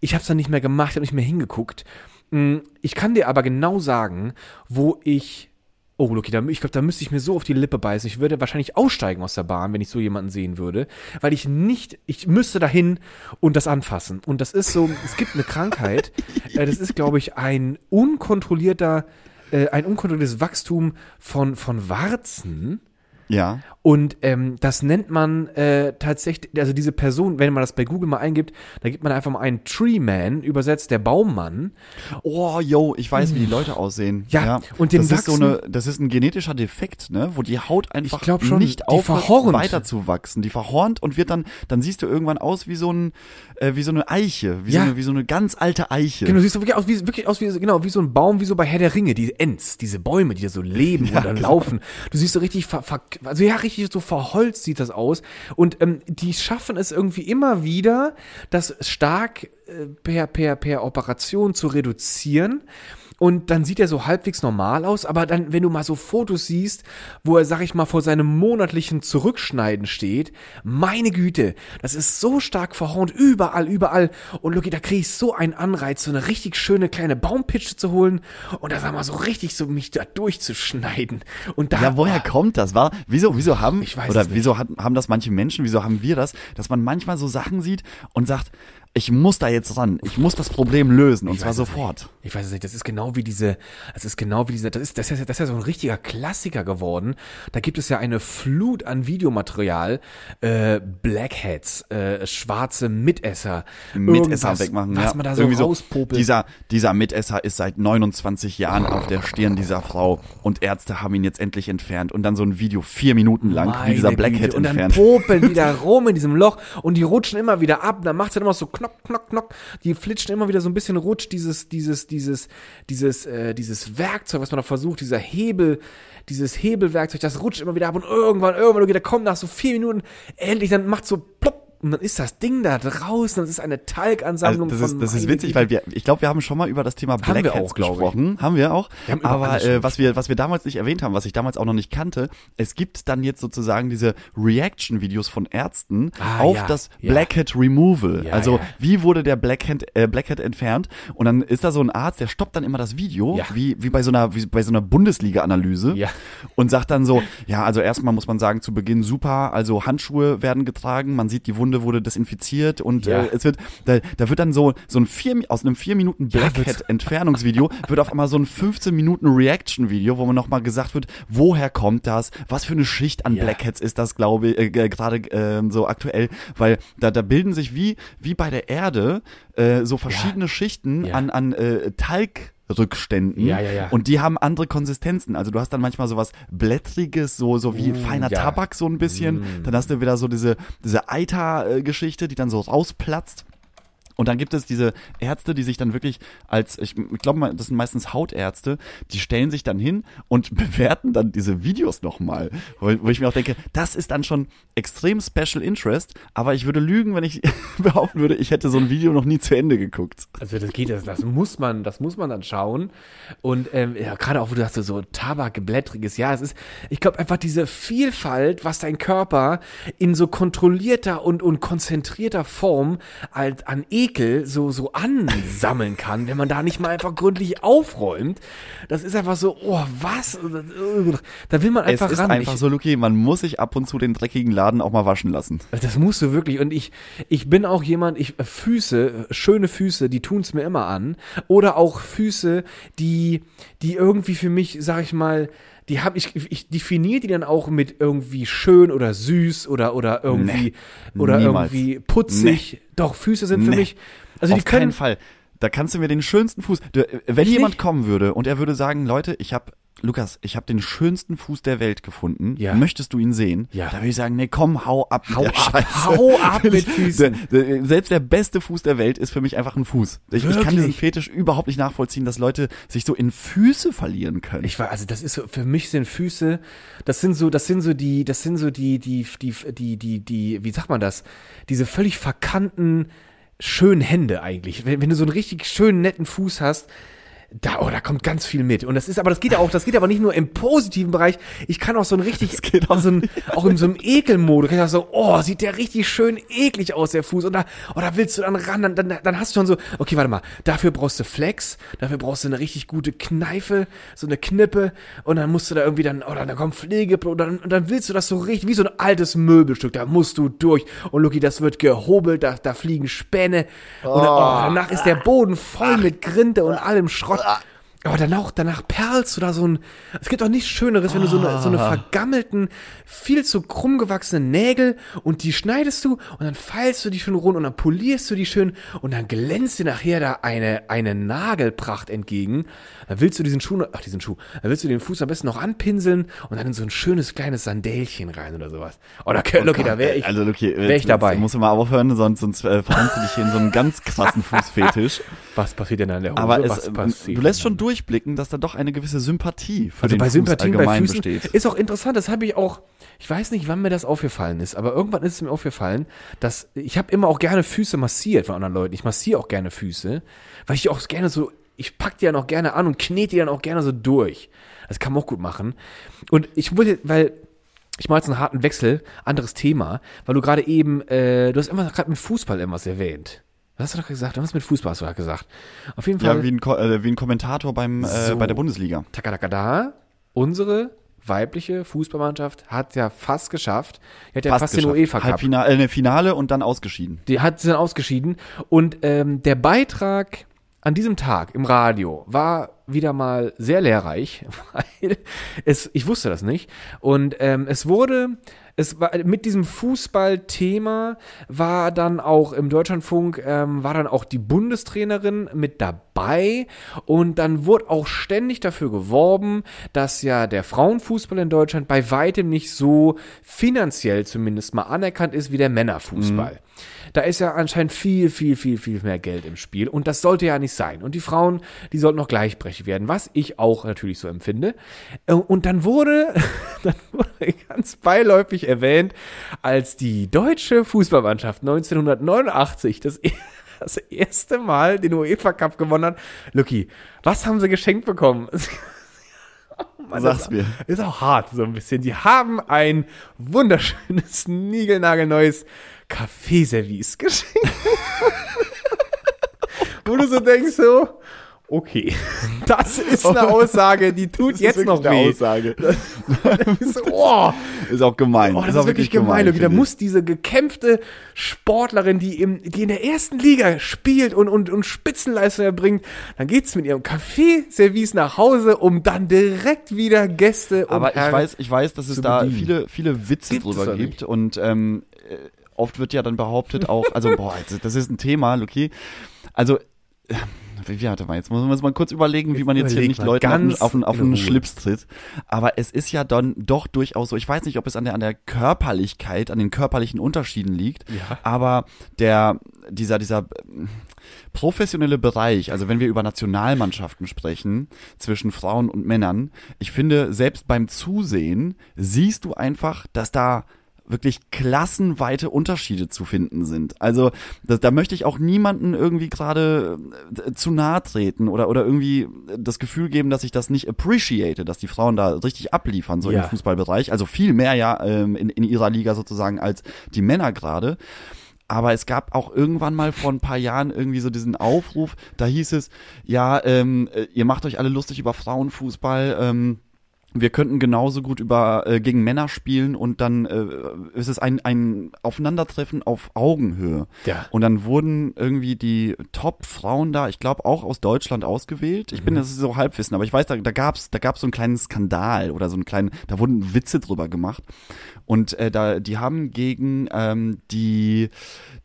Speaker 1: Ich habe es dann nicht mehr gemacht, habe nicht mehr hingeguckt. Mm, Ich kann dir aber genau sagen, wo ich. Oh, Luki, da, ich glaube, da müsste ich mir so auf die Lippe beißen. Ich würde wahrscheinlich aussteigen aus der Bahn, wenn ich so jemanden sehen würde, weil ich nicht, ich müsste dahin und das anfassen. Und das ist so, es gibt eine Krankheit, äh, das ist, glaube ich, ein unkontrollierter, äh, ein unkontrolliertes Wachstum von, von Warzen.
Speaker 2: Ja.
Speaker 1: Und ähm, das nennt man äh, tatsächlich, also diese Person, wenn man das bei Google mal eingibt, da gibt man einfach mal einen Tree Man, übersetzt der Baummann.
Speaker 2: Oh, yo, ich weiß, wie die Leute aussehen.
Speaker 1: Ja, und den
Speaker 2: das ist so
Speaker 1: wachsen-
Speaker 2: eine, das ist ein genetischer Defekt, ne, wo die Haut einfach
Speaker 1: schon,
Speaker 2: nicht
Speaker 1: die
Speaker 2: aufhört,
Speaker 1: verhornt.
Speaker 2: weiter zu wachsen. Die verhornt und wird dann, dann siehst du irgendwann aus wie so ein, äh, wie so eine Eiche, wie,
Speaker 1: Ja.
Speaker 2: so, eine, wie so eine ganz alte Eiche.
Speaker 1: Genau, du siehst so wirklich aus wie, wirklich aus wie, genau, wie so ein Baum, wie so bei Herr der Ringe, diese Ents, diese Bäume, die da so leben und dann laufen. Du siehst so richtig, ver, ver, also ja, richtig so verholzt sieht das aus. Und ähm, die schaffen es irgendwie immer wieder, das stark äh, per, per, per Operation zu reduzieren. Und dann sieht er so halbwegs normal aus, aber dann, wenn du mal so Fotos siehst, wo er, sag ich mal, vor seinem monatlichen Zurückschneiden steht, meine Güte, das ist so stark verhornt, überall, überall. Und Lucky, da kriege ich so einen Anreiz, so eine richtig schöne kleine Baumpitsche zu holen und da sag mal so richtig so mich da durchzuschneiden. Und da,
Speaker 2: Ja, woher kommt das? War, wieso, wieso haben, oder wieso haben das manche Menschen, wieso haben wir das, dass man manchmal so Sachen sieht und sagt, ich muss da jetzt ran. Ich muss das Problem lösen und
Speaker 1: Ich
Speaker 2: zwar
Speaker 1: es
Speaker 2: sofort.
Speaker 1: Ich weiß es nicht, das ist genau wie diese, das ist genau wie diese, das ist, das ist, das ist ja so ein richtiger Klassiker geworden. Da gibt es ja eine Flut an Videomaterial, äh, Blackheads, äh, schwarze Mitesser,
Speaker 2: Mitesser wegmachen.
Speaker 1: was
Speaker 2: ja.
Speaker 1: man da so
Speaker 2: Irgendwie
Speaker 1: rauspopelt.
Speaker 2: Dieser, dieser Mitesser ist seit 29 Jahren auf der Stirn dieser Frau und Ärzte haben ihn jetzt endlich entfernt und dann so ein Video vier Minuten lang, wie
Speaker 1: Meine
Speaker 2: dieser
Speaker 1: Güte.
Speaker 2: Blackhead
Speaker 1: Und dann
Speaker 2: entfernt.
Speaker 1: popeln die da rum in diesem Loch und die rutschen immer wieder ab. Dann macht's dann immer so knock, knock, knock. Die flitschen immer wieder so ein bisschen rutscht dieses, dieses, dieses, dieses, äh, dieses Werkzeug, was man da versucht, dieser Hebel, dieses Hebelwerkzeug, das rutscht immer wieder ab und irgendwann, irgendwann, okay, da kommt nach so vier Minuten endlich, dann macht so plopp und dann ist das Ding da draußen, das ist eine
Speaker 2: Also
Speaker 1: Talgansammlung
Speaker 2: das
Speaker 1: von
Speaker 2: ist, das ist witzig, weil wir, ich glaube, wir haben schon mal über das Thema Blackheads
Speaker 1: glaub ich.
Speaker 2: gesprochen. Haben wir auch.
Speaker 1: Wir haben
Speaker 2: Aber äh, was wir, was wir damals nicht erwähnt haben, was ich damals auch noch nicht kannte, es gibt dann jetzt sozusagen diese Reaction-Videos von Ärzten
Speaker 1: Ah,
Speaker 2: auf
Speaker 1: ja,
Speaker 2: das
Speaker 1: ja.
Speaker 2: Blackhead Removal.
Speaker 1: Ja,
Speaker 2: also wie wurde der Blackhead, äh, Blackhead entfernt? Und dann ist da so ein Arzt, der stoppt dann immer das Video, wie, wie bei so einer, wie bei so einer Bundesliga-Analyse
Speaker 1: Ja.
Speaker 2: und sagt dann so, ja, also erstmal muss man sagen, zu Beginn super, also Handschuhe werden getragen, man sieht, die Wunde wurde desinfiziert und
Speaker 1: Ja.
Speaker 2: äh, es wird, da, da wird dann so, so ein vier, aus einem vier Minuten Blackhead-Entfernungsvideo wird auf einmal so ein 15 Minuten Reaction-Video, wo man nochmal gesagt wird, woher kommt das, was für eine Schicht an
Speaker 1: Ja.
Speaker 2: Blackheads ist das, glaube ich, äh, gerade äh, so aktuell, weil da, da bilden sich wie, wie bei der Erde äh, so verschiedene Schichten
Speaker 1: Ja.
Speaker 2: an, an äh, Talg Rückständen
Speaker 1: Ja, ja, ja.
Speaker 2: und die haben andere Konsistenzen. Also du hast dann manchmal sowas blättriges, so so wie
Speaker 1: Mm,
Speaker 2: feiner
Speaker 1: ja.
Speaker 2: Tabak so ein bisschen.
Speaker 1: Mm.
Speaker 2: Dann hast du wieder so diese diese Eiter-Geschichte, die dann so rausplatzt. Und dann gibt es diese Ärzte, die sich dann wirklich als, ich, ich glaube das sind meistens Hautärzte, die stellen sich dann hin und bewerten dann diese Videos nochmal. Wo, wo ich mir auch denke, das ist dann schon extrem Special Interest, aber ich würde lügen, wenn ich behaupten würde, ich hätte so ein Video noch nie zu Ende geguckt.
Speaker 1: Also das geht, das, das muss man, das muss man dann schauen. Und ähm, ja, gerade auch, wo du hast so, so Tabak, Blättriges, ja, es ist, ich glaube einfach diese Vielfalt, was dein Körper in so kontrollierter und, und konzentrierter Form als an Ekel so, so ansammeln kann, wenn man da nicht mal einfach gründlich aufräumt. Das ist einfach so, oh, was? Da will man einfach
Speaker 2: es ist
Speaker 1: ran.
Speaker 2: einfach
Speaker 1: Ich-
Speaker 2: so, Luki, man muss sich ab und zu den dreckigen Laden auch mal waschen lassen.
Speaker 1: Das musst du wirklich. Und ich, ich bin auch jemand, ich äh, Füße, äh, schöne Füße, die tun's mir immer an. Oder auch Füße, die, die irgendwie für mich, sag ich mal, die habe ich, ich definiere die dann auch mit irgendwie schön oder süß oder oder irgendwie
Speaker 2: Nee,
Speaker 1: oder
Speaker 2: niemals.
Speaker 1: irgendwie putzig. Doch Füße sind für
Speaker 2: Nee.
Speaker 1: mich, also die
Speaker 2: Auf keinen
Speaker 1: können
Speaker 2: Fall. Da kannst du mir den schönsten Fuß. Wenn
Speaker 1: Echt
Speaker 2: jemand kommen würde und er würde sagen, Leute, ich habe Lukas, ich habe den schönsten Fuß der Welt gefunden.
Speaker 1: Ja.
Speaker 2: Möchtest du ihn sehen?
Speaker 1: Ja.
Speaker 2: Da würde ich sagen, nee, komm, hau ab. mit
Speaker 1: Hau ab,
Speaker 2: Scheiße.
Speaker 1: hau ab mit Füßen.
Speaker 2: Selbst der beste Fuß der Welt ist für mich einfach ein Fuß. Ich, ich kann diesen Fetisch überhaupt nicht nachvollziehen, dass Leute sich so in Füße verlieren können.
Speaker 1: Ich war, also das ist so, für mich sind Füße, das sind so, das sind so die, das sind so die, die, die, die, die, die, wie sagt man das? Diese völlig verkannten, schönen Hände eigentlich. Wenn, wenn du so einen richtig schönen, netten Fuß hast, da, oh, da kommt ganz viel mit. Und das ist, aber das geht ja auch, das geht aber nicht nur im positiven Bereich. Ich kann auch so ein richtig,
Speaker 2: Das geht auch
Speaker 1: so ein, auch in so einem Ekelmodus, kann ich auch so, oh, sieht der richtig schön eklig aus, der Fuß. Und da, oh, da willst du dann ran, dann, dann, dann hast du schon so, okay, warte mal, dafür brauchst du Flex, dafür brauchst du eine richtig gute Kneife, so eine Knippe, und dann musst du da irgendwie dann, oder dann kommt Pflege, und dann, und dann willst du das so richtig, wie so ein altes Möbelstück, da musst du durch. Und Lucky, das wird gehobelt, da, da fliegen Späne, und dann, oh, danach ist der Boden voll mit Grinte und allem Schrott. Aber danach, danach perlst du da so ein. Es gibt auch nichts Schöneres, wenn du so eine, so eine vergammelten, viel zu krumm gewachsenen Nägel und die schneidest du und dann feilst du die schön rund und dann polierst du die schön und dann glänzt dir nachher da eine, eine Nagelpracht entgegen. Dann willst du diesen Schuh, ach diesen Schuh, dann willst du den Fuß am besten noch anpinseln und dann in so ein schönes kleines Sandälchen rein oder sowas. Oh, da, Lucky, da wäre ich,
Speaker 2: Also, okay,
Speaker 1: wär ich dabei.
Speaker 2: Muss mal aufhören, sonst, sonst äh, verhannst du dich hier in so einen ganz krassen Fußfetisch.
Speaker 1: Was passiert denn an der Hose?
Speaker 2: Aber es, äh,
Speaker 1: passiert
Speaker 2: du lässt schon durchblicken, dass da doch eine gewisse Sympathie für
Speaker 1: Also
Speaker 2: den
Speaker 1: bei
Speaker 2: Fuß
Speaker 1: Sympathien bei
Speaker 2: allgemein
Speaker 1: Füßen
Speaker 2: besteht.
Speaker 1: ist auch interessant, das habe ich auch, ich weiß nicht, wann mir das aufgefallen ist, aber irgendwann ist es mir aufgefallen, dass ich habe immer auch gerne Füße massiert von anderen Leuten. Ich massiere auch gerne Füße, weil ich auch gerne so, ich pack die dann auch gerne an und knete die dann auch gerne so durch. Das kann man auch gut machen. Und ich wollte, weil ich mache jetzt einen harten Wechsel, anderes Thema, weil du gerade eben, äh, du hast immer gerade mit Fußball irgendwas erwähnt. Was hast du doch gesagt? Was mit Fußball hast du gerade gesagt? Auf jeden Fall.
Speaker 2: Ja, wie ein, Ko äh, wie ein Kommentator beim, äh,
Speaker 1: So.
Speaker 2: bei der Bundesliga.
Speaker 1: Takadakada, unsere weibliche Fußballmannschaft hat ja fast geschafft. Die hat ja
Speaker 2: Fast
Speaker 1: fast, den. UEFA Cup.
Speaker 2: Halbfinale, äh, ne, Finale und dann ausgeschieden.
Speaker 1: Die hat sie dann ausgeschieden. Und ähm, der Beitrag an diesem Tag im Radio war wieder mal sehr lehrreich, weil es, ich wusste das nicht. Und ähm, es wurde, es war mit diesem Fußballthema war dann auch im Deutschlandfunk, ähm, war dann auch die Bundestrainerin mit dabei. Und dann wurde auch ständig dafür geworben, dass ja der Frauenfußball in Deutschland bei weitem nicht so finanziell zumindest mal anerkannt ist wie der Männerfußball. Da ist ja anscheinend viel, viel, viel, viel mehr Geld im Spiel und das sollte ja nicht sein. Und die Frauen, die sollten noch gleichberechtigt werden, was ich auch natürlich so empfinde. Äh, Und dann wurde, dann wurde ganz beiläufig erwähnt, als die deutsche Fußballmannschaft 1989 das, e- das erste Mal den UEFA Cup gewonnen hat. Lucky, was haben sie geschenkt bekommen? Mann,
Speaker 2: Sag's
Speaker 1: das
Speaker 2: mir.
Speaker 1: Ist auch hart, so ein bisschen. Die haben ein wunderschönes, niegelnagelneues Kaffeeservice geschenkt. Wo du so denkst, so, okay, das ist eine Aussage, die tut
Speaker 2: Das
Speaker 1: jetzt
Speaker 2: ist
Speaker 1: noch
Speaker 2: wirklich eine
Speaker 1: weh.
Speaker 2: Aussage.
Speaker 1: so, oh,
Speaker 2: Ist auch gemein.
Speaker 1: oh, das ist, wirklich gemein. Da
Speaker 2: finde ich.
Speaker 1: muss diese gekämpfte Sportlerin, die, im, die in der ersten Liga spielt und, und, und Spitzenleistung erbringt, dann geht's mit ihrem Kaffeeservice nach Hause, um dann direkt wieder Gäste und
Speaker 2: Aber ich weiß, ich weiß, dass es da viele, viele Witze
Speaker 1: Gibt es
Speaker 2: drüber gibt und ähm, äh, oft wird ja dann behauptet auch, also boah, das ist ein Thema, okay. Also wie warte mal, jetzt muss man mal kurz überlegen, wie man jetzt hier nicht Leuten den-
Speaker 1: ganz
Speaker 2: auf, den- auf
Speaker 1: Ruhe.
Speaker 2: Schlips tritt. Aber es ist ja dann doch durchaus so, ich weiß nicht, ob es an der, an der Körperlichkeit, an den körperlichen Unterschieden liegt,
Speaker 1: Ja.
Speaker 2: aber der, dieser, dieser professionelle Bereich, also wenn wir über Nationalmannschaften sprechen, zwischen Frauen und Männern, ich finde, selbst beim Zusehen siehst du einfach, dass da wirklich klassenweite Unterschiede zu finden sind. Also da, da möchte ich auch niemanden irgendwie gerade äh, zu nahe treten oder, oder irgendwie das Gefühl geben, dass ich das nicht appreciate, dass die Frauen da richtig abliefern, so
Speaker 1: Ja.
Speaker 2: im Fußballbereich. Also viel mehr ja ähm, in, in ihrer Liga sozusagen als die Männer gerade. Aber es gab auch irgendwann mal vor ein paar Jahren irgendwie so diesen Aufruf, da hieß es, ja, ähm, äh, ihr macht euch alle lustig über Frauenfußball, ähm, wir könnten genauso gut über äh, gegen Männer spielen und dann äh, ist es ein, ein Aufeinandertreffen auf Augenhöhe.
Speaker 1: Ja.
Speaker 2: Und dann wurden irgendwie die Top-Frauen da, ich glaube auch aus Deutschland ausgewählt. Ich bin, das ist so Halbwissen, aber ich weiß, da, da gab's, da gab's so einen kleinen Skandal oder so einen kleinen, da wurden Witze drüber gemacht. Und äh, da, die haben gegen ähm, die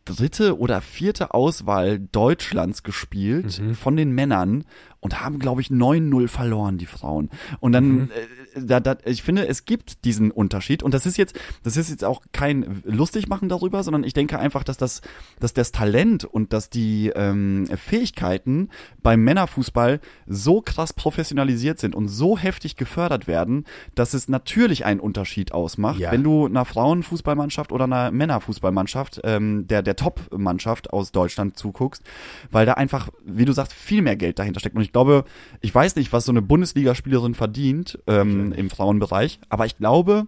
Speaker 2: dritte oder vierte Auswahl Deutschlands gespielt von den Männern und haben, glaube ich, 9-0 verloren, die Frauen. Und dann, äh, da, da, ich finde, es gibt diesen Unterschied. Und das ist jetzt, das ist jetzt auch kein Lustigmachen darüber, sondern ich denke einfach, dass das, dass das Talent und dass die ähm, Fähigkeiten beim Männerfußball so krass professionalisiert sind und so heftig gefördert werden, dass es natürlich einen Unterschied ausmacht,
Speaker 1: Ja.
Speaker 2: wenn du einer Frauenfußballmannschaft oder einer Männerfußballmannschaft, ähm, der, der Top-Mannschaft aus Deutschland zuguckst, weil da einfach, wie du sagst, viel mehr Geld dahinter steckt. Und ich glaube, ich weiß nicht, was so eine Bundesligaspielerin verdient ähm, im Frauenbereich, aber ich glaube,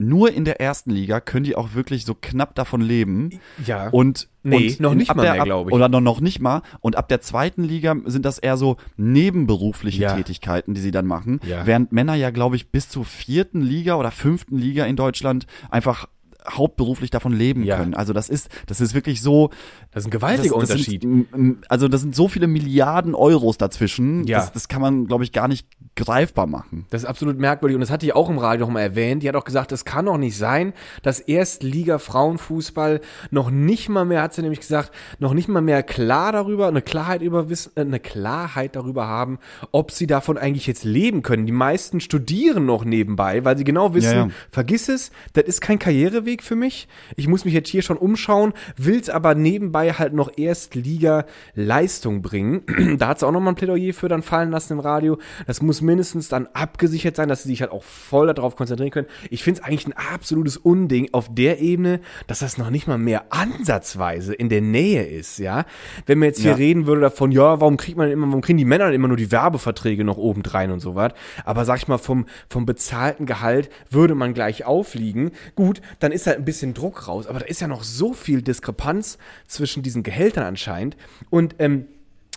Speaker 2: nur in der ersten Liga können die auch wirklich so knapp davon leben.
Speaker 1: Ja.
Speaker 2: Und
Speaker 1: Nee,
Speaker 2: und
Speaker 1: noch nicht mal mehr,
Speaker 2: ab-
Speaker 1: glaub ich.
Speaker 2: Oder noch, noch nicht mal. Und ab der zweiten Liga sind das eher so nebenberufliche
Speaker 1: Ja.
Speaker 2: Tätigkeiten, die sie dann machen.
Speaker 1: Ja.
Speaker 2: Während Männer ja, glaube ich, bis zur vierten Liga oder fünften Liga in Deutschland einfach hauptberuflich davon leben
Speaker 1: Ja.
Speaker 2: können. Also das ist, das ist wirklich so.
Speaker 1: Das ist ein gewaltiger
Speaker 2: das, das
Speaker 1: Unterschied.
Speaker 2: Sind, also das sind so viele Milliarden Euros dazwischen.
Speaker 1: Ja.
Speaker 2: Das, das kann man, glaube ich, gar nicht greifbar machen.
Speaker 1: Das ist absolut merkwürdig und das hatte ich auch im Radio noch mal erwähnt. Die hat auch gesagt, es kann doch nicht sein, dass Erstliga Frauenfußball noch nicht mal mehr, hat sie nämlich gesagt, noch nicht mal mehr klar darüber, eine Klarheit über wissen, äh, eine Klarheit darüber haben, ob sie davon eigentlich jetzt leben können. Die meisten studieren noch nebenbei, weil sie genau wissen,
Speaker 2: Ja, ja.
Speaker 1: vergiss es, das ist kein Karriereweg für mich. Ich muss mich jetzt hier schon umschauen, will's aber nebenbei halt noch Erstliga Leistung bringen. da hat sie auch noch mal ein Plädoyer für dann fallen lassen im Radio. Das muss mindestens dann abgesichert sein, dass sie sich halt auch voll darauf konzentrieren können. Ich finde es eigentlich ein absolutes Unding auf der Ebene, dass das noch nicht mal mehr ansatzweise in der Nähe ist, ja. Wenn man jetzt hier
Speaker 2: Ja.
Speaker 1: reden würde davon, ja, warum kriegt man immer, warum kriegen die Männer dann immer nur die Werbeverträge noch obendrein und so was. Aber sag ich mal, vom, vom bezahlten Gehalt würde man gleich aufliegen. Gut, dann ist halt ein bisschen Druck raus, aber da ist ja noch so viel Diskrepanz zwischen diesen Gehältern anscheinend. Und ähm,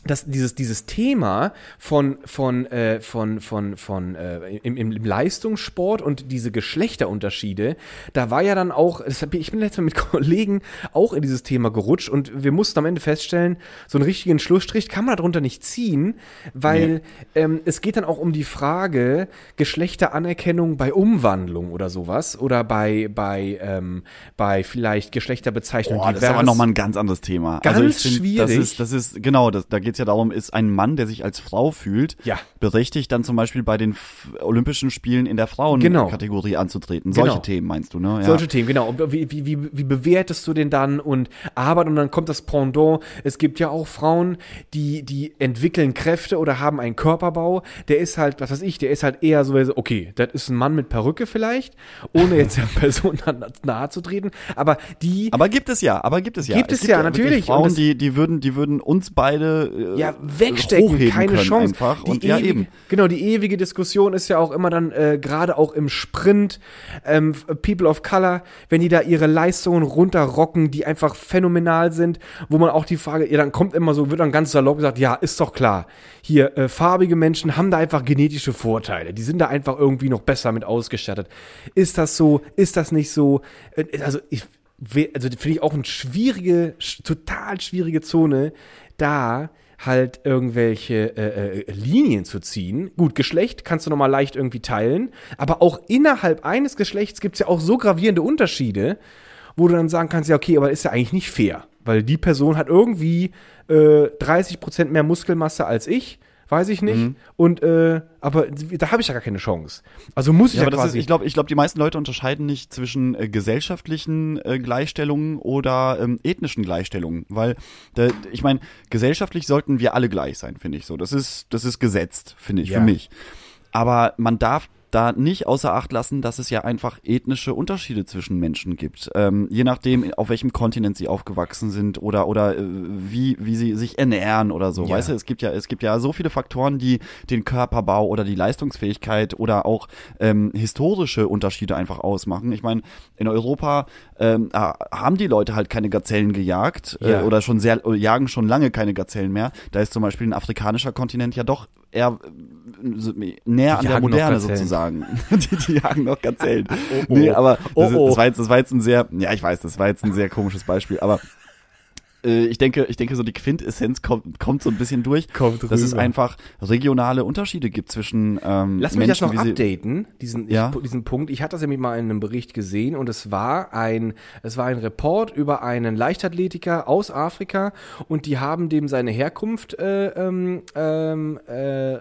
Speaker 1: dass dieses, dieses Thema von, von, äh, von, von, von äh, im, im Leistungssport und diese Geschlechterunterschiede, da war ja dann auch, ich, bin letztes Mal mit Kollegen auch in dieses Thema gerutscht und wir mussten am Ende feststellen, so einen richtigen Schlussstrich kann man darunter nicht ziehen, weil ähm, es geht dann auch um die Frage Geschlechteranerkennung bei Umwandlung oder sowas oder bei, bei, ähm, bei vielleicht Geschlechterbezeichnung
Speaker 2: Boah, das ist aber nochmal ein ganz anderes Thema.
Speaker 1: Ganz
Speaker 2: also ich find,
Speaker 1: schwierig.
Speaker 2: Das ist, das ist, genau, das, da geht es ja darum, ist ein Mann, der sich als Frau fühlt,
Speaker 1: Ja.
Speaker 2: berechtigt dann zum Beispiel bei den Olympischen Spielen in der
Speaker 1: Genau.
Speaker 2: Frauenkategorie anzutreten. Solche
Speaker 1: Genau.
Speaker 2: Themen meinst du, ne? Ja.
Speaker 1: Solche Themen, genau. Und Wie, wie, wie, wie bewertest du den dann und Arbeit und dann kommt das Pendant. Es gibt ja auch Frauen, die, die entwickeln Kräfte oder haben einen Körperbau. Der ist halt, was weiß ich, der ist halt eher so, okay, das ist ein Mann mit Perücke vielleicht, ohne jetzt der Person nahe zu treten. Aber die,
Speaker 2: aber gibt es ja, aber gibt es ja.
Speaker 1: Gibt es ja,
Speaker 2: wirklich
Speaker 1: natürlich. Und
Speaker 2: Frauen,
Speaker 1: das-
Speaker 2: die, die würden, die würden uns beide äh,
Speaker 1: ja, wegstecken, keine Chance.
Speaker 2: einfach.
Speaker 1: Die
Speaker 2: Und ja,
Speaker 1: ewige,
Speaker 2: eben.
Speaker 1: Genau, die ewige Diskussion ist ja auch immer dann, äh, gerade auch im Sprint, ähm, People of Color, wenn die da ihre Leistungen runterrocken, die einfach phänomenal sind, wo man auch die Frage, ja, dann kommt immer so, wird dann ganz salopp gesagt, ja, ist doch klar, hier, äh, farbige Menschen haben da einfach genetische Vorteile, die sind da einfach irgendwie noch besser mit ausgestattet. Ist das so? Ist das nicht so? Äh, Also, ich, also finde ich auch eine schwierige, sch- total schwierige Zone, da halt irgendwelche äh, äh, Linien zu ziehen. Gut, Geschlecht kannst du nochmal leicht irgendwie teilen, aber auch innerhalb eines Geschlechts gibt es ja auch so gravierende Unterschiede, wo du dann sagen kannst, ja, okay, aber ist ja eigentlich nicht fair, weil die Person hat irgendwie äh, 30% mehr Muskelmasse als ich, weiß ich nicht,
Speaker 2: Mhm.
Speaker 1: und äh, aber da habe ich ja gar keine Chance. Also muss ich
Speaker 2: Ja,
Speaker 1: ja,
Speaker 2: aber das ist,
Speaker 1: quasi
Speaker 2: ich glaube, ich glaube, die meisten Leute unterscheiden nicht zwischen äh, gesellschaftlichen äh, Gleichstellungen oder ähm, ethnischen Gleichstellungen, weil da, ich meine, gesellschaftlich sollten wir alle gleich sein, finde ich so. Das ist, das ist gesetzt, finde ich,
Speaker 1: Ja.
Speaker 2: für mich. Aber man darf da nicht außer Acht lassen, dass es ja einfach ethnische Unterschiede zwischen Menschen gibt. Ähm, je nachdem, auf welchem Kontinent sie aufgewachsen sind oder oder äh, wie wie sie sich ernähren oder so.
Speaker 1: Ja.
Speaker 2: Weißt du, es gibt ja es gibt ja so viele Faktoren, die den Körperbau oder die Leistungsfähigkeit oder auch ähm, historische Unterschiede einfach ausmachen. Ich meine, in Europa ähm, haben die Leute halt keine Gazellen gejagt
Speaker 1: Ja.
Speaker 2: äh, oder schon sehr jagen schon lange keine Gazellen mehr. Da ist zum Beispiel ein afrikanischer Kontinent ja doch eher äh, näher an der Moderne sozusagen. die, die jagen noch Gazellen.
Speaker 1: Oh, oh.
Speaker 2: Nee, aber das,
Speaker 1: Oh, oh.
Speaker 2: das, war jetzt, das war jetzt ein sehr, ja, ich weiß, das war jetzt ein sehr komisches Beispiel, aber äh, ich denke, ich denke, so die Quintessenz kommt, kommt so ein bisschen durch,
Speaker 1: Kommt
Speaker 2: dass es einfach regionale Unterschiede gibt zwischen ähm,
Speaker 1: Lass mich
Speaker 2: Menschen,
Speaker 1: das noch updaten, diesen,
Speaker 2: Ja.
Speaker 1: ich, diesen Punkt. Ich hatte das nämlich mal in einem Bericht gesehen und es war ein, es war ein Report über einen Leichtathletiker aus Afrika und die haben dem seine Herkunft äh, ähm, ähm, äh,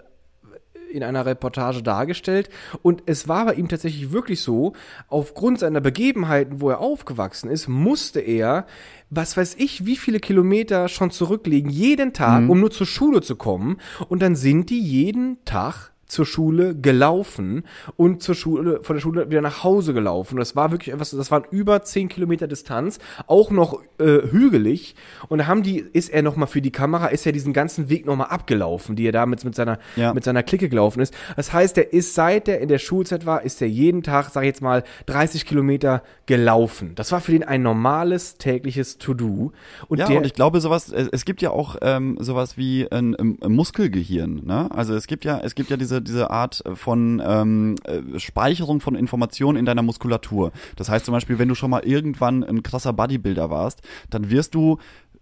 Speaker 1: in einer Reportage dargestellt. Und es war bei ihm tatsächlich wirklich so, aufgrund seiner Begebenheiten, wo er aufgewachsen ist, musste er, was weiß ich, wie viele Kilometer schon zurücklegen, jeden Tag, um nur zur Schule zu kommen. Und dann sind die jeden Tag zur Schule gelaufen und zur Schule, von der Schule wieder nach Hause gelaufen. Das war wirklich etwas, das waren über 10 Kilometer Distanz, auch noch äh, hügelig. Und da haben die, ist er nochmal für die Kamera, ist er diesen ganzen Weg nochmal abgelaufen, die er damit mit seiner,
Speaker 2: Ja.
Speaker 1: mit seiner Clique gelaufen ist. Das heißt, er ist, seit er in der Schulzeit war, ist er jeden Tag, sag ich jetzt mal, 30 Kilometer gelaufen. Das war für den ein normales tägliches To-Do. Und
Speaker 2: ja,
Speaker 1: der,
Speaker 2: und ich glaube, sowas, es, es gibt ja auch ähm, sowas wie ein, ein Muskelgehirn, ne? Also es gibt ja, es gibt ja diese, diese Art von ähm, äh, Speicherung von Informationen in deiner Muskulatur. Das heißt zum Beispiel, wenn du schon mal irgendwann ein krasser Bodybuilder warst, dann wirst du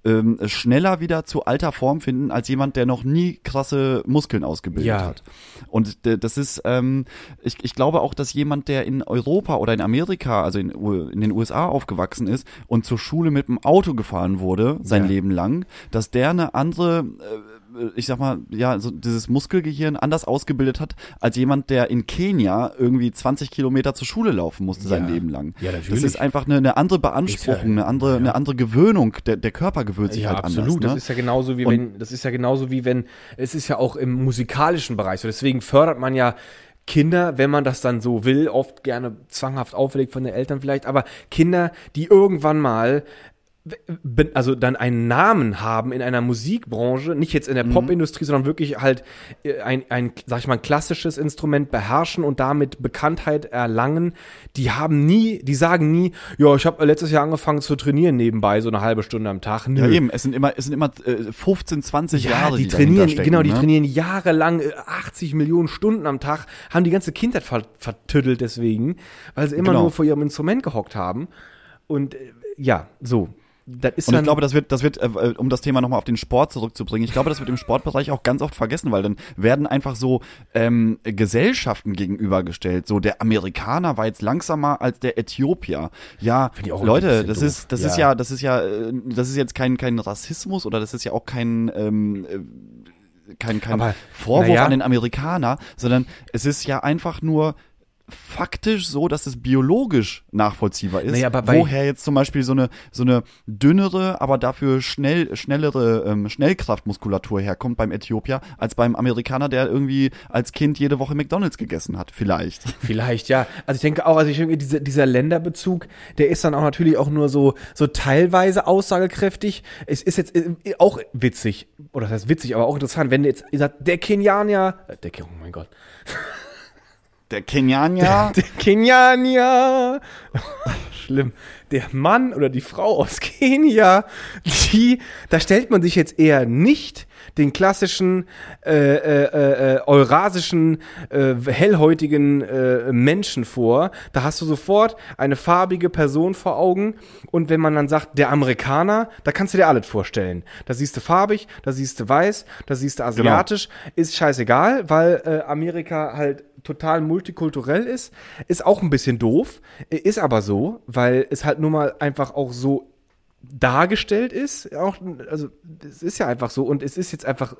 Speaker 2: ähm, schneller wieder zu alter Form finden als jemand, der noch nie krasse Muskeln ausgebildet
Speaker 1: Ja.
Speaker 2: hat. Und äh, das ist, ähm, ich, ich glaube auch, dass jemand, der in Europa oder in Amerika, also in, in den USA aufgewachsen ist und zur Schule mit dem Auto gefahren wurde, sein
Speaker 1: Ja.
Speaker 2: Leben lang, dass der eine andere, äh, ich sag mal, ja, so dieses Muskelgehirn anders ausgebildet hat, als jemand, der in Kenia irgendwie 20 Kilometer zur Schule laufen musste sein
Speaker 1: Ja.
Speaker 2: Leben lang.
Speaker 1: Ja,
Speaker 2: Das
Speaker 1: natürlich.
Speaker 2: ist einfach eine, eine andere Beanspruchung, eine andere, eine andere Gewöhnung. Der, der Körper gewöhnt sich
Speaker 1: ja,
Speaker 2: halt
Speaker 1: absolut.
Speaker 2: anders. Ne?
Speaker 1: Das ist ja genauso wie
Speaker 2: Und-
Speaker 1: wenn, das ist ja genauso wie wenn, es ist ja auch im musikalischen Bereich so. Deswegen fördert man ja Kinder, wenn man das dann so will, oft gerne zwanghaft auferlegt von den Eltern vielleicht, aber Kinder, die irgendwann mal also dann einen Namen haben in einer Musikbranche, nicht jetzt in der Popindustrie, sondern wirklich halt äh, ein, ein, sag ich mal, ein klassisches Instrument beherrschen und damit Bekanntheit erlangen, die haben nie, die sagen nie, ja, ich habe letztes Jahr angefangen zu trainieren nebenbei, so eine halbe Stunde am Tag. Nö.
Speaker 2: Ja, eben, es sind immer, es sind immer äh, 15, 20
Speaker 1: Ja,
Speaker 2: Jahre,
Speaker 1: die,
Speaker 2: die,
Speaker 1: trainieren, genau, die
Speaker 2: ne?
Speaker 1: trainieren jahrelang, äh, 80 Millionen Stunden am Tag, haben die ganze Kindheit ver vertüttelt deswegen, weil sie immer
Speaker 2: Genau.
Speaker 1: nur vor ihrem Instrument gehockt haben. Und äh, ja, so. Das ist
Speaker 2: Und ich glaube, das wird, das wird, äh, äh, um das Thema nochmal auf den Sport zurückzubringen, ich glaube, das wird im Sportbereich auch ganz oft vergessen, weil dann werden einfach so ähm, Gesellschaften gegenübergestellt. So der Amerikaner war jetzt langsamer als der Äthiopier. Ja, Leute, das
Speaker 1: doof.
Speaker 2: ist, das
Speaker 1: Ja.
Speaker 2: ist ja, das ist ja, äh, das ist jetzt kein kein Rassismus oder das ist ja auch kein ähm, äh, kein, kein
Speaker 1: Aber,
Speaker 2: Vorwurf
Speaker 1: naja.
Speaker 2: an den Amerikaner, sondern es ist ja einfach nur faktisch so, dass es biologisch nachvollziehbar ist,
Speaker 1: Naja,
Speaker 2: woher jetzt zum Beispiel so eine so eine dünnere, aber dafür schnell schnellere ähm, Schnellkraftmuskulatur herkommt beim Äthiopier als beim Amerikaner, der irgendwie als Kind jede Woche McDonald's gegessen hat, vielleicht.
Speaker 1: Vielleicht, ja. Also ich denke auch, also ich denke, dieser, dieser Länderbezug, der ist dann auch natürlich auch nur so, so teilweise aussagekräftig. Es ist jetzt äh, auch witzig, oder das heißt witzig, aber auch interessant, wenn jetzt sagt, der Kenianer, äh, der, Ke- oh mein Gott,
Speaker 2: Der Kenianer,
Speaker 1: der Kenianer, schlimm, der Mann oder die Frau aus Kenia, die, da stellt man sich jetzt eher nicht den klassischen äh, äh, äh, eurasischen, äh, hellhäutigen äh, Menschen vor. Da hast du sofort eine farbige Person vor Augen. Und wenn man dann sagt, der Amerikaner, da kannst du dir alles vorstellen. Da siehst du farbig, da siehst du weiß, da siehst du asiatisch. Ist scheißegal, weil äh, Amerika halt total multikulturell ist. Ist auch ein bisschen doof. Ist aber so, weil es halt nur mal einfach auch so dargestellt ist. Auch, also es ist ja einfach so und es ist jetzt einfach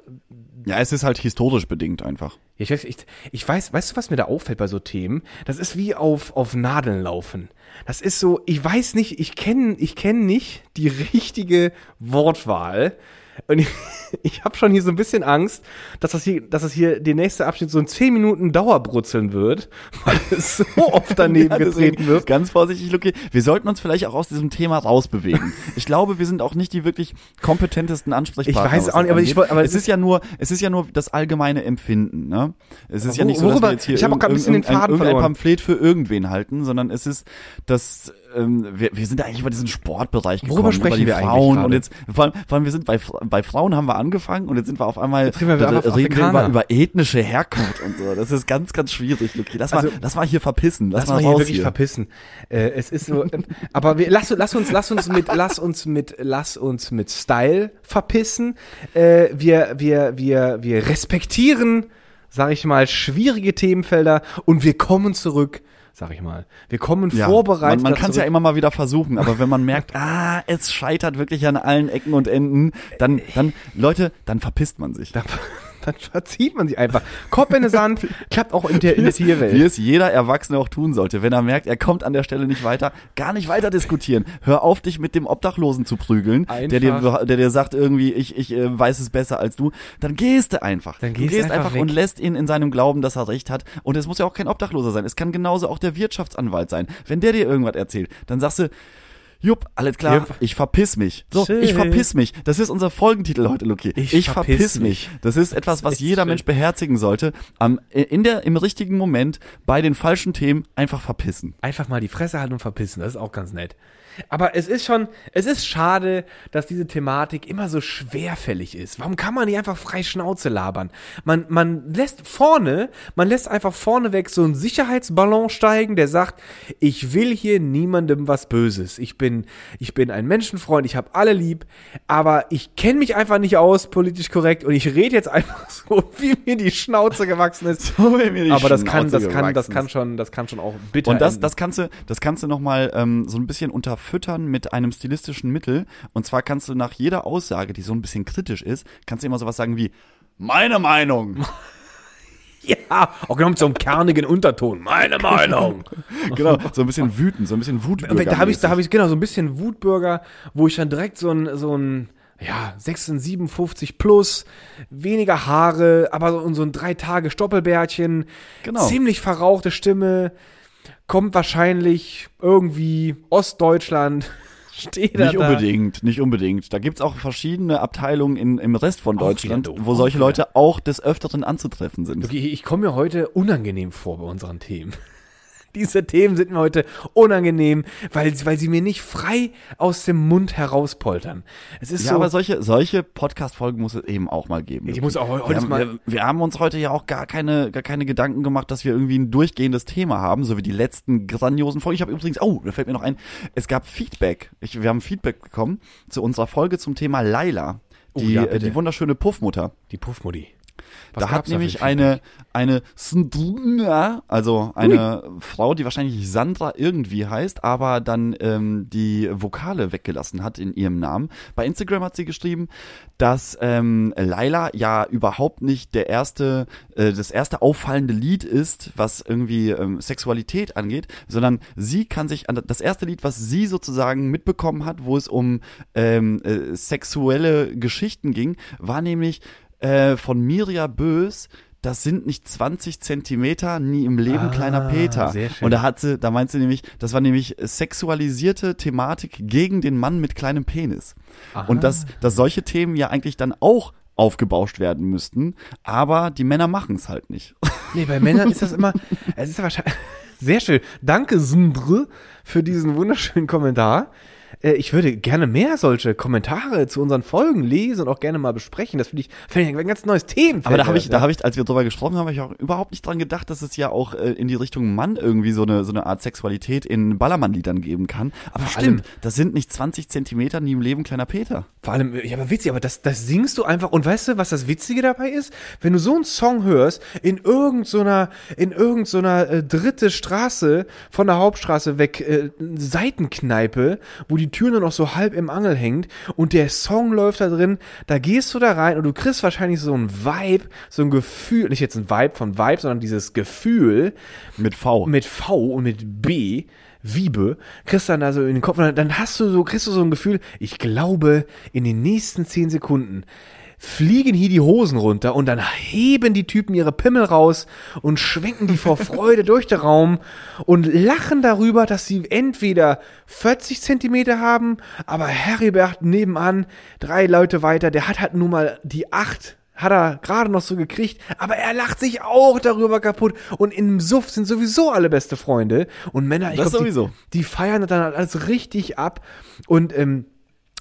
Speaker 2: ja, es ist halt historisch bedingt einfach.
Speaker 1: ich, weiß, ich, ich weiß, weißt du, was mir da auffällt bei so Themen? Das ist wie auf, auf Nadeln laufen. Das ist so, ich weiß nicht, ich kenne ich kenn nicht die richtige Wortwahl. Und ich, ich habe schon hier so ein bisschen Angst, dass das hier, dass das hier der nächste Abschnitt so in 10 Minuten Dauerbrutzeln wird, weil es so oft daneben
Speaker 2: Ja,
Speaker 1: getreten wird.
Speaker 2: Ganz vorsichtig, Luki. Wir sollten uns vielleicht auch aus diesem Thema rausbewegen. ich glaube, wir sind auch nicht die wirklich kompetentesten Ansprechpartner.
Speaker 1: Ich weiß auch nicht, aber ich aber
Speaker 2: es ist ja nur, es ist ja nur das allgemeine Empfinden, ne? Es ist ja nicht so, dass wir jetzt hier
Speaker 1: ich hab auch ein bisschen den Faden
Speaker 2: irgendein
Speaker 1: verloren.
Speaker 2: Pamphlet für irgendwen halten, sondern es ist das, ähm, wir, wir sind eigentlich über diesen Sportbereich gekommen,
Speaker 1: Worüber sprechen wir eigentlich
Speaker 2: Frauen
Speaker 1: gerade?
Speaker 2: und jetzt, vor allem, vor allem wir sind bei, bei Frauen haben wir angefangen und jetzt sind wir auf einmal,
Speaker 1: Jetzt reden wir auf
Speaker 2: reden wir über, über ethnische Herkunft und so. Das ist ganz, ganz schwierig, Luki. Lass mal,
Speaker 1: Also-
Speaker 2: lass mal hier verpissen. Lass,
Speaker 1: Lass
Speaker 2: mal
Speaker 1: mal hier wirklich
Speaker 2: hier.
Speaker 1: verpissen. Äh, es ist so, ähm, aber wir, lass, lass uns, lass uns mit, lass uns mit, lass uns mit Style verpissen. Äh, wir, wir, wir, wir respektieren, sag ich mal, schwierige Themenfelder und wir kommen zurück, sag ich mal. Wir kommen
Speaker 2: Ja,
Speaker 1: vorbereitet.
Speaker 2: Man, man kann es ja immer mal wieder versuchen, aber wenn man merkt, ah, es scheitert wirklich an allen Ecken und Enden, dann, dann, Leute, dann verpisst man sich.
Speaker 1: dann, verzieht man sich einfach. Kopf in den Sand, klappt auch in der, in der Tierwelt.
Speaker 2: Wie es jeder Erwachsene auch tun sollte. Wenn er merkt, er kommt an der Stelle nicht weiter, gar nicht weiter diskutieren. Hör auf, dich mit dem Obdachlosen zu prügeln, der dir,
Speaker 1: Einfach.
Speaker 2: der dir sagt irgendwie, ich, ich äh, weiß es besser als du. Dann gehst du einfach.
Speaker 1: Dann
Speaker 2: du
Speaker 1: gehst
Speaker 2: gehst
Speaker 1: einfach
Speaker 2: einfach
Speaker 1: weg.
Speaker 2: und lässt ihn in seinem Glauben, dass er recht hat. Und es muss ja auch kein Obdachloser sein. Es kann genauso auch der Wirtschaftsanwalt sein. Wenn der dir irgendwas erzählt, dann sagst du, Jupp, alles klar,
Speaker 1: Jupp.
Speaker 2: ich verpiss mich. So,
Speaker 1: Chill.
Speaker 2: ich verpiss mich. Das ist unser Folgentitel heute, Luki.
Speaker 1: Ich
Speaker 2: verpiss,
Speaker 1: verpiss
Speaker 2: mich. Das ist etwas, was
Speaker 1: Ist
Speaker 2: jeder
Speaker 1: schön.
Speaker 2: Mensch beherzigen sollte. Am, in der, im richtigen Moment, bei den falschen Themen, einfach verpissen.
Speaker 1: einfach mal die Fresse halten und verpissen. Das ist auch ganz nett. Aber es ist schon, es ist schade, dass diese Thematik immer so schwerfällig ist. Warum kann man nicht einfach frei Schnauze labern? Man, man lässt vorne, man lässt einfach vorneweg so einen Sicherheitsballon steigen, der sagt, ich will hier niemandem was Böses. Ich bin, ich bin ein Menschenfreund, ich habe alle lieb, aber ich kenne mich einfach nicht aus, politisch korrekt, und ich rede jetzt einfach so, wie mir die Schnauze gewachsen ist. aber das kann, das kann, das kann schon, das kann schon auch bitter
Speaker 2: Und das,
Speaker 1: enden.
Speaker 2: das kannst du, das kannst du noch mal ähm, so ein bisschen unterfüttern mit einem stilistischen Mittel. Und zwar kannst du nach jeder Aussage, die so ein bisschen kritisch ist, kannst du immer sowas sagen wie meine Meinung.
Speaker 1: Ja, auch genau mit so einem kernigen Unterton. Meine Meinung.
Speaker 2: genau, so ein bisschen wütend, so ein bisschen Wutbürger.
Speaker 1: da habe ich, da habe ich genau so ein bisschen Wutbürger, wo ich dann direkt so ein, so ein, ja, 56, 57 plus, weniger Haare, aber so, so ein drei Tage Stoppelbärtchen,
Speaker 2: Genau.
Speaker 1: ziemlich verrauchte Stimme, kommt wahrscheinlich irgendwie Ostdeutschland, steht
Speaker 2: Nicht
Speaker 1: da.
Speaker 2: unbedingt, nicht unbedingt. Da gibt's auch verschiedene Abteilungen in, im Rest von Deutschland,
Speaker 1: doof,
Speaker 2: wo solche. Leute auch des Öfteren anzutreffen sind.
Speaker 1: Okay, ich komme mir heute unangenehm vor bei unseren Themen. Diese Themen sind mir heute unangenehm, weil, weil sie mir nicht frei aus dem Mund herauspoltern. Es ist
Speaker 2: Ja,
Speaker 1: so,
Speaker 2: aber solche, solche Podcast-Folgen muss es eben auch mal geben.
Speaker 1: Die muss auch heu- heute
Speaker 2: wir, haben,
Speaker 1: mal-
Speaker 2: wir, wir haben uns heute ja auch gar keine, gar keine Gedanken gemacht, dass wir irgendwie ein durchgehendes Thema haben, so wie die letzten grandiosen Folgen. Ich habe übrigens, oh, da fällt mir noch ein, es gab Feedback. Ich, wir haben Feedback bekommen zu unserer Folge zum Thema Laila.
Speaker 1: Oh
Speaker 2: Die,
Speaker 1: ja,
Speaker 2: äh, die wunderschöne Puffmutter.
Speaker 1: die Puffmutti. Was
Speaker 2: da hat nämlich eine, eine Sndruna, also eine Frau, die wahrscheinlich Sandra irgendwie heißt, aber dann ähm, die Vokale weggelassen hat in ihrem Namen. Bei Instagram hat sie geschrieben, dass ähm, Laila ja überhaupt nicht der erste, äh, das erste auffallende Lied ist, was irgendwie ähm, Sexualität angeht, sondern sie kann sich an das erste Lied, was sie sozusagen mitbekommen hat, wo es um ähm, äh, sexuelle Geschichten ging, war nämlich äh, von Mirja Bös, das sind nicht 20 Zentimeter, nie im Leben
Speaker 1: Ah,
Speaker 2: kleiner Peter.
Speaker 1: sehr schön.
Speaker 2: Und da hat sie, da meint sie nämlich, das war nämlich sexualisierte Thematik gegen den Mann mit kleinem Penis. Und dass, dass solche Themen ja eigentlich dann auch aufgebauscht werden müssten, aber die Männer machen es halt nicht.
Speaker 1: Nee, bei Männern ist das immer, es ist wahrscheinlich, sehr schön. Danke, Sindre, für diesen wunderschönen Kommentar. Äh, Ich würde gerne mehr solche Kommentare zu unseren Folgen lesen und auch gerne mal besprechen. Das finde ich, finde ich ein ganz neues Thema.
Speaker 2: Aber da habe ich, da habe ich, als wir drüber gesprochen haben, habe ich auch überhaupt nicht dran gedacht, dass es ja auch äh, in die Richtung Mann irgendwie so eine so eine Art Sexualität in Ballermann-Liedern geben kann. Aber
Speaker 1: Vor
Speaker 2: stimmt,
Speaker 1: allem-
Speaker 2: das sind nicht 20 Zentimeter nie im Leben kleiner Peter.
Speaker 1: Vor allem, ja, aber witzig, aber das, das singst du einfach. Und weißt du, was das Witzige dabei ist? Wenn du so einen Song hörst, in irgendeiner, so in irgendeiner so äh, dritte Straße von der Hauptstraße weg, äh, Seitenkneipe, wo die Tür nur noch so halb im Angel hängt und der Song läuft da drin, da gehst du da rein und du kriegst wahrscheinlich so ein Vibe, so ein Gefühl, nicht jetzt ein Vibe von Vibe, sondern dieses Gefühl,
Speaker 2: Mit V.
Speaker 1: mit V und mit B, Wiebe, kriegst dann da so in den Kopf und dann, dann hast du so, kriegst du so ein Gefühl, ich glaube, in den nächsten zehn Sekunden fliegen hier die Hosen runter und dann heben die Typen ihre Pimmel raus und schwenken die vor Freude durch den Raum und lachen darüber, dass sie entweder 40 Zentimeter haben, aber Heribert nebenan, drei Leute weiter, der hat halt nun mal die acht hat er gerade noch so gekriegt, aber er lacht sich auch darüber kaputt und im Suff sind sowieso alle beste Freunde und Männer, ich
Speaker 2: Das
Speaker 1: glaub,
Speaker 2: sowieso.
Speaker 1: Die, die feiern dann halt alles richtig ab und ähm,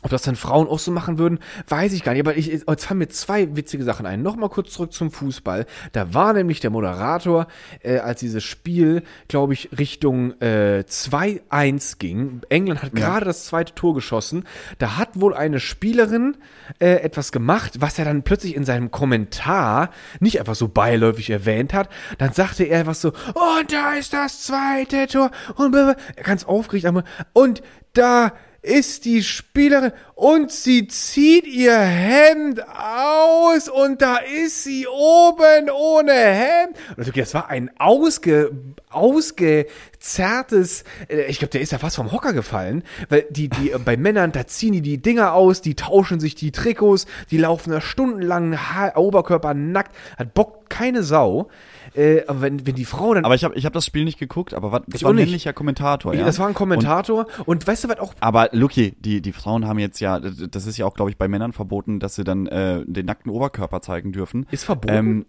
Speaker 1: ob das dann Frauen auch so machen würden, weiß ich gar nicht. Aber ich, jetzt fallen mir zwei witzige Sachen ein. Nochmal kurz zurück zum Fußball. Da war nämlich der Moderator, äh, als dieses Spiel, glaube ich, Richtung äh, 2-1 ging. England hat gerade das zweite Tor geschossen. Da hat wohl eine Spielerin äh, etwas gemacht, was er dann plötzlich in seinem Kommentar nicht einfach so beiläufig erwähnt hat. Dann sagte er was so, und da ist das zweite Tor. Und ganz aufgeregt, aber, und da ist die Spielerin und sie zieht ihr Hemd aus und da ist sie oben ohne Hemd. Und das war ein ausge, ausgezerrtes, äh, ich glaube, der ist ja fast vom Hocker gefallen, weil die, die, äh, bei Männern, da ziehen die die Dinger aus, die tauschen sich die Trikots, die laufen da stundenlang Oberkörper nackt, hat Bock keine Sau. Äh, aber wenn, wenn die Frau dann
Speaker 2: Aber ich habe ich hab das Spiel nicht geguckt, aber was, das
Speaker 1: Ich
Speaker 2: war ein männlicher Kommentator, ja.
Speaker 1: Das war ein
Speaker 2: Und,
Speaker 1: Kommentator. Und, weißt du, was auch.
Speaker 2: aber Luki, die, die Frauen haben jetzt ja, das ist ja auch, glaube ich, bei Männern verboten, dass sie dann äh, den nackten Oberkörper zeigen dürfen.
Speaker 1: Ist verboten?
Speaker 2: Ähm,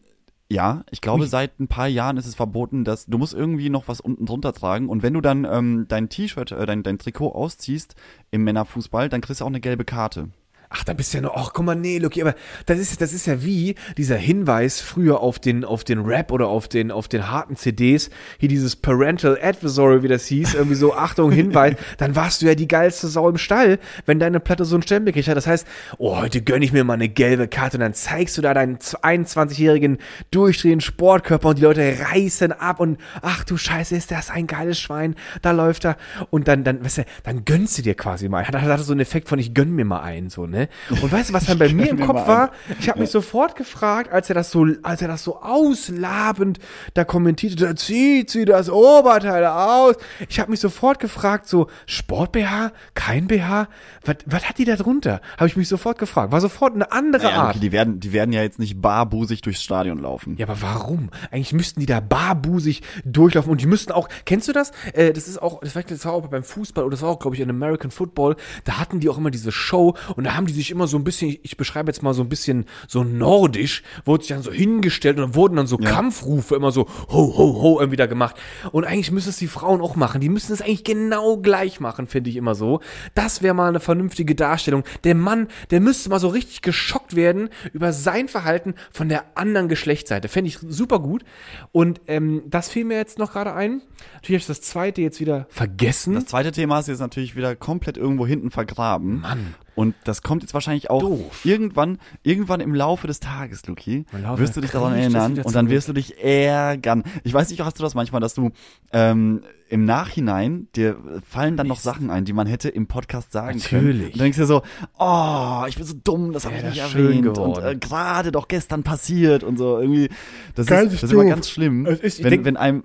Speaker 2: ja, ich glaube, seit ein paar Jahren ist es verboten, dass du musst irgendwie noch was unten drunter tragen und wenn du dann ähm, dein T-Shirt, äh, dein, dein Trikot ausziehst im Männerfußball, dann kriegst du auch eine gelbe Karte.
Speaker 1: Ach, da bist du ja noch, ach, guck mal, nee, Lucky, aber das ist, das ist ja wie dieser Hinweis früher auf den, auf den Rap oder auf den, auf den harten CDs, hier dieses Parental Advisory, wie das hieß, irgendwie so, Achtung, Hinweis, dann warst du ja die geilste Sau im Stall, wenn deine Platte so einen Stempel gekriegt hat. Das heißt, oh, heute gönn ich mir mal eine gelbe Karte und dann zeigst du da deinen 21-jährigen durchdrehenden Sportkörper und die Leute reißen ab und ach du Scheiße, ist das ein geiles Schwein, da läuft er und dann, dann, weißt du, dann gönnst du dir quasi mal. Hat, hat so einen Effekt von, ich gönn mir mal einen, so, ne? Ne? Und weißt du, was dann bei mir im Kopf war? Ich habe mich sofort gefragt, als er das so, als er das so auslabend da kommentierte, da zieht sie das Oberteil aus. Ich habe mich sofort gefragt, so Sport BH, kein BH, was, was hat die da drunter? Habe ich mich sofort gefragt. War sofort eine andere
Speaker 2: Naja,
Speaker 1: Art.
Speaker 2: Luki, die werden, die werden ja jetzt nicht barbusig durchs Stadion laufen.
Speaker 1: Ja, aber warum? Eigentlich müssten die da barbusig durchlaufen und die müssten auch, kennst du das? Äh, das ist auch, das war, das war auch beim Fußball oder das war auch, glaube ich, in American Football, da hatten die auch immer diese Show und da haben die sich immer so ein bisschen, ich beschreibe jetzt mal so ein bisschen so nordisch, wurde sich dann so hingestellt und dann wurden dann so Kampfrufe immer so ho, ho, ho irgendwie da gemacht. Und eigentlich müssen es die Frauen auch machen. Die müssen es eigentlich genau gleich machen, finde ich immer so. Das wäre mal eine vernünftige Darstellung. Der Mann, der müsste mal so richtig geschockt werden über sein Verhalten von der anderen Geschlechtsseite. Fände ich super gut. Und ähm, das fiel mir jetzt noch gerade ein. Natürlich habe ich das zweite jetzt wieder vergessen.
Speaker 2: Das zweite Thema ist jetzt natürlich wieder komplett irgendwo hinten vergraben.
Speaker 1: Mann.
Speaker 2: Und das kommt jetzt wahrscheinlich auch
Speaker 1: Doof.
Speaker 2: irgendwann, irgendwann im Laufe des Tages, Luki, wirst du dich daran erinnern und dann wirst du dich ärgern. Ich weiß nicht, hast du das manchmal, dass du ähm, im Nachhinein dir fallen dann noch Sachen ein, die man hätte im Podcast sagen können.
Speaker 1: Natürlich.
Speaker 2: Und du denkst dir so, oh, ich bin so dumm, das habe ich nicht erwähnt und
Speaker 1: geworden.
Speaker 2: äh, gerade doch gestern passiert und so irgendwie. Das
Speaker 1: Ganz
Speaker 2: ist, das ist immer ganz schlimm,
Speaker 1: ist-
Speaker 2: wenn,
Speaker 1: denk-
Speaker 2: wenn einem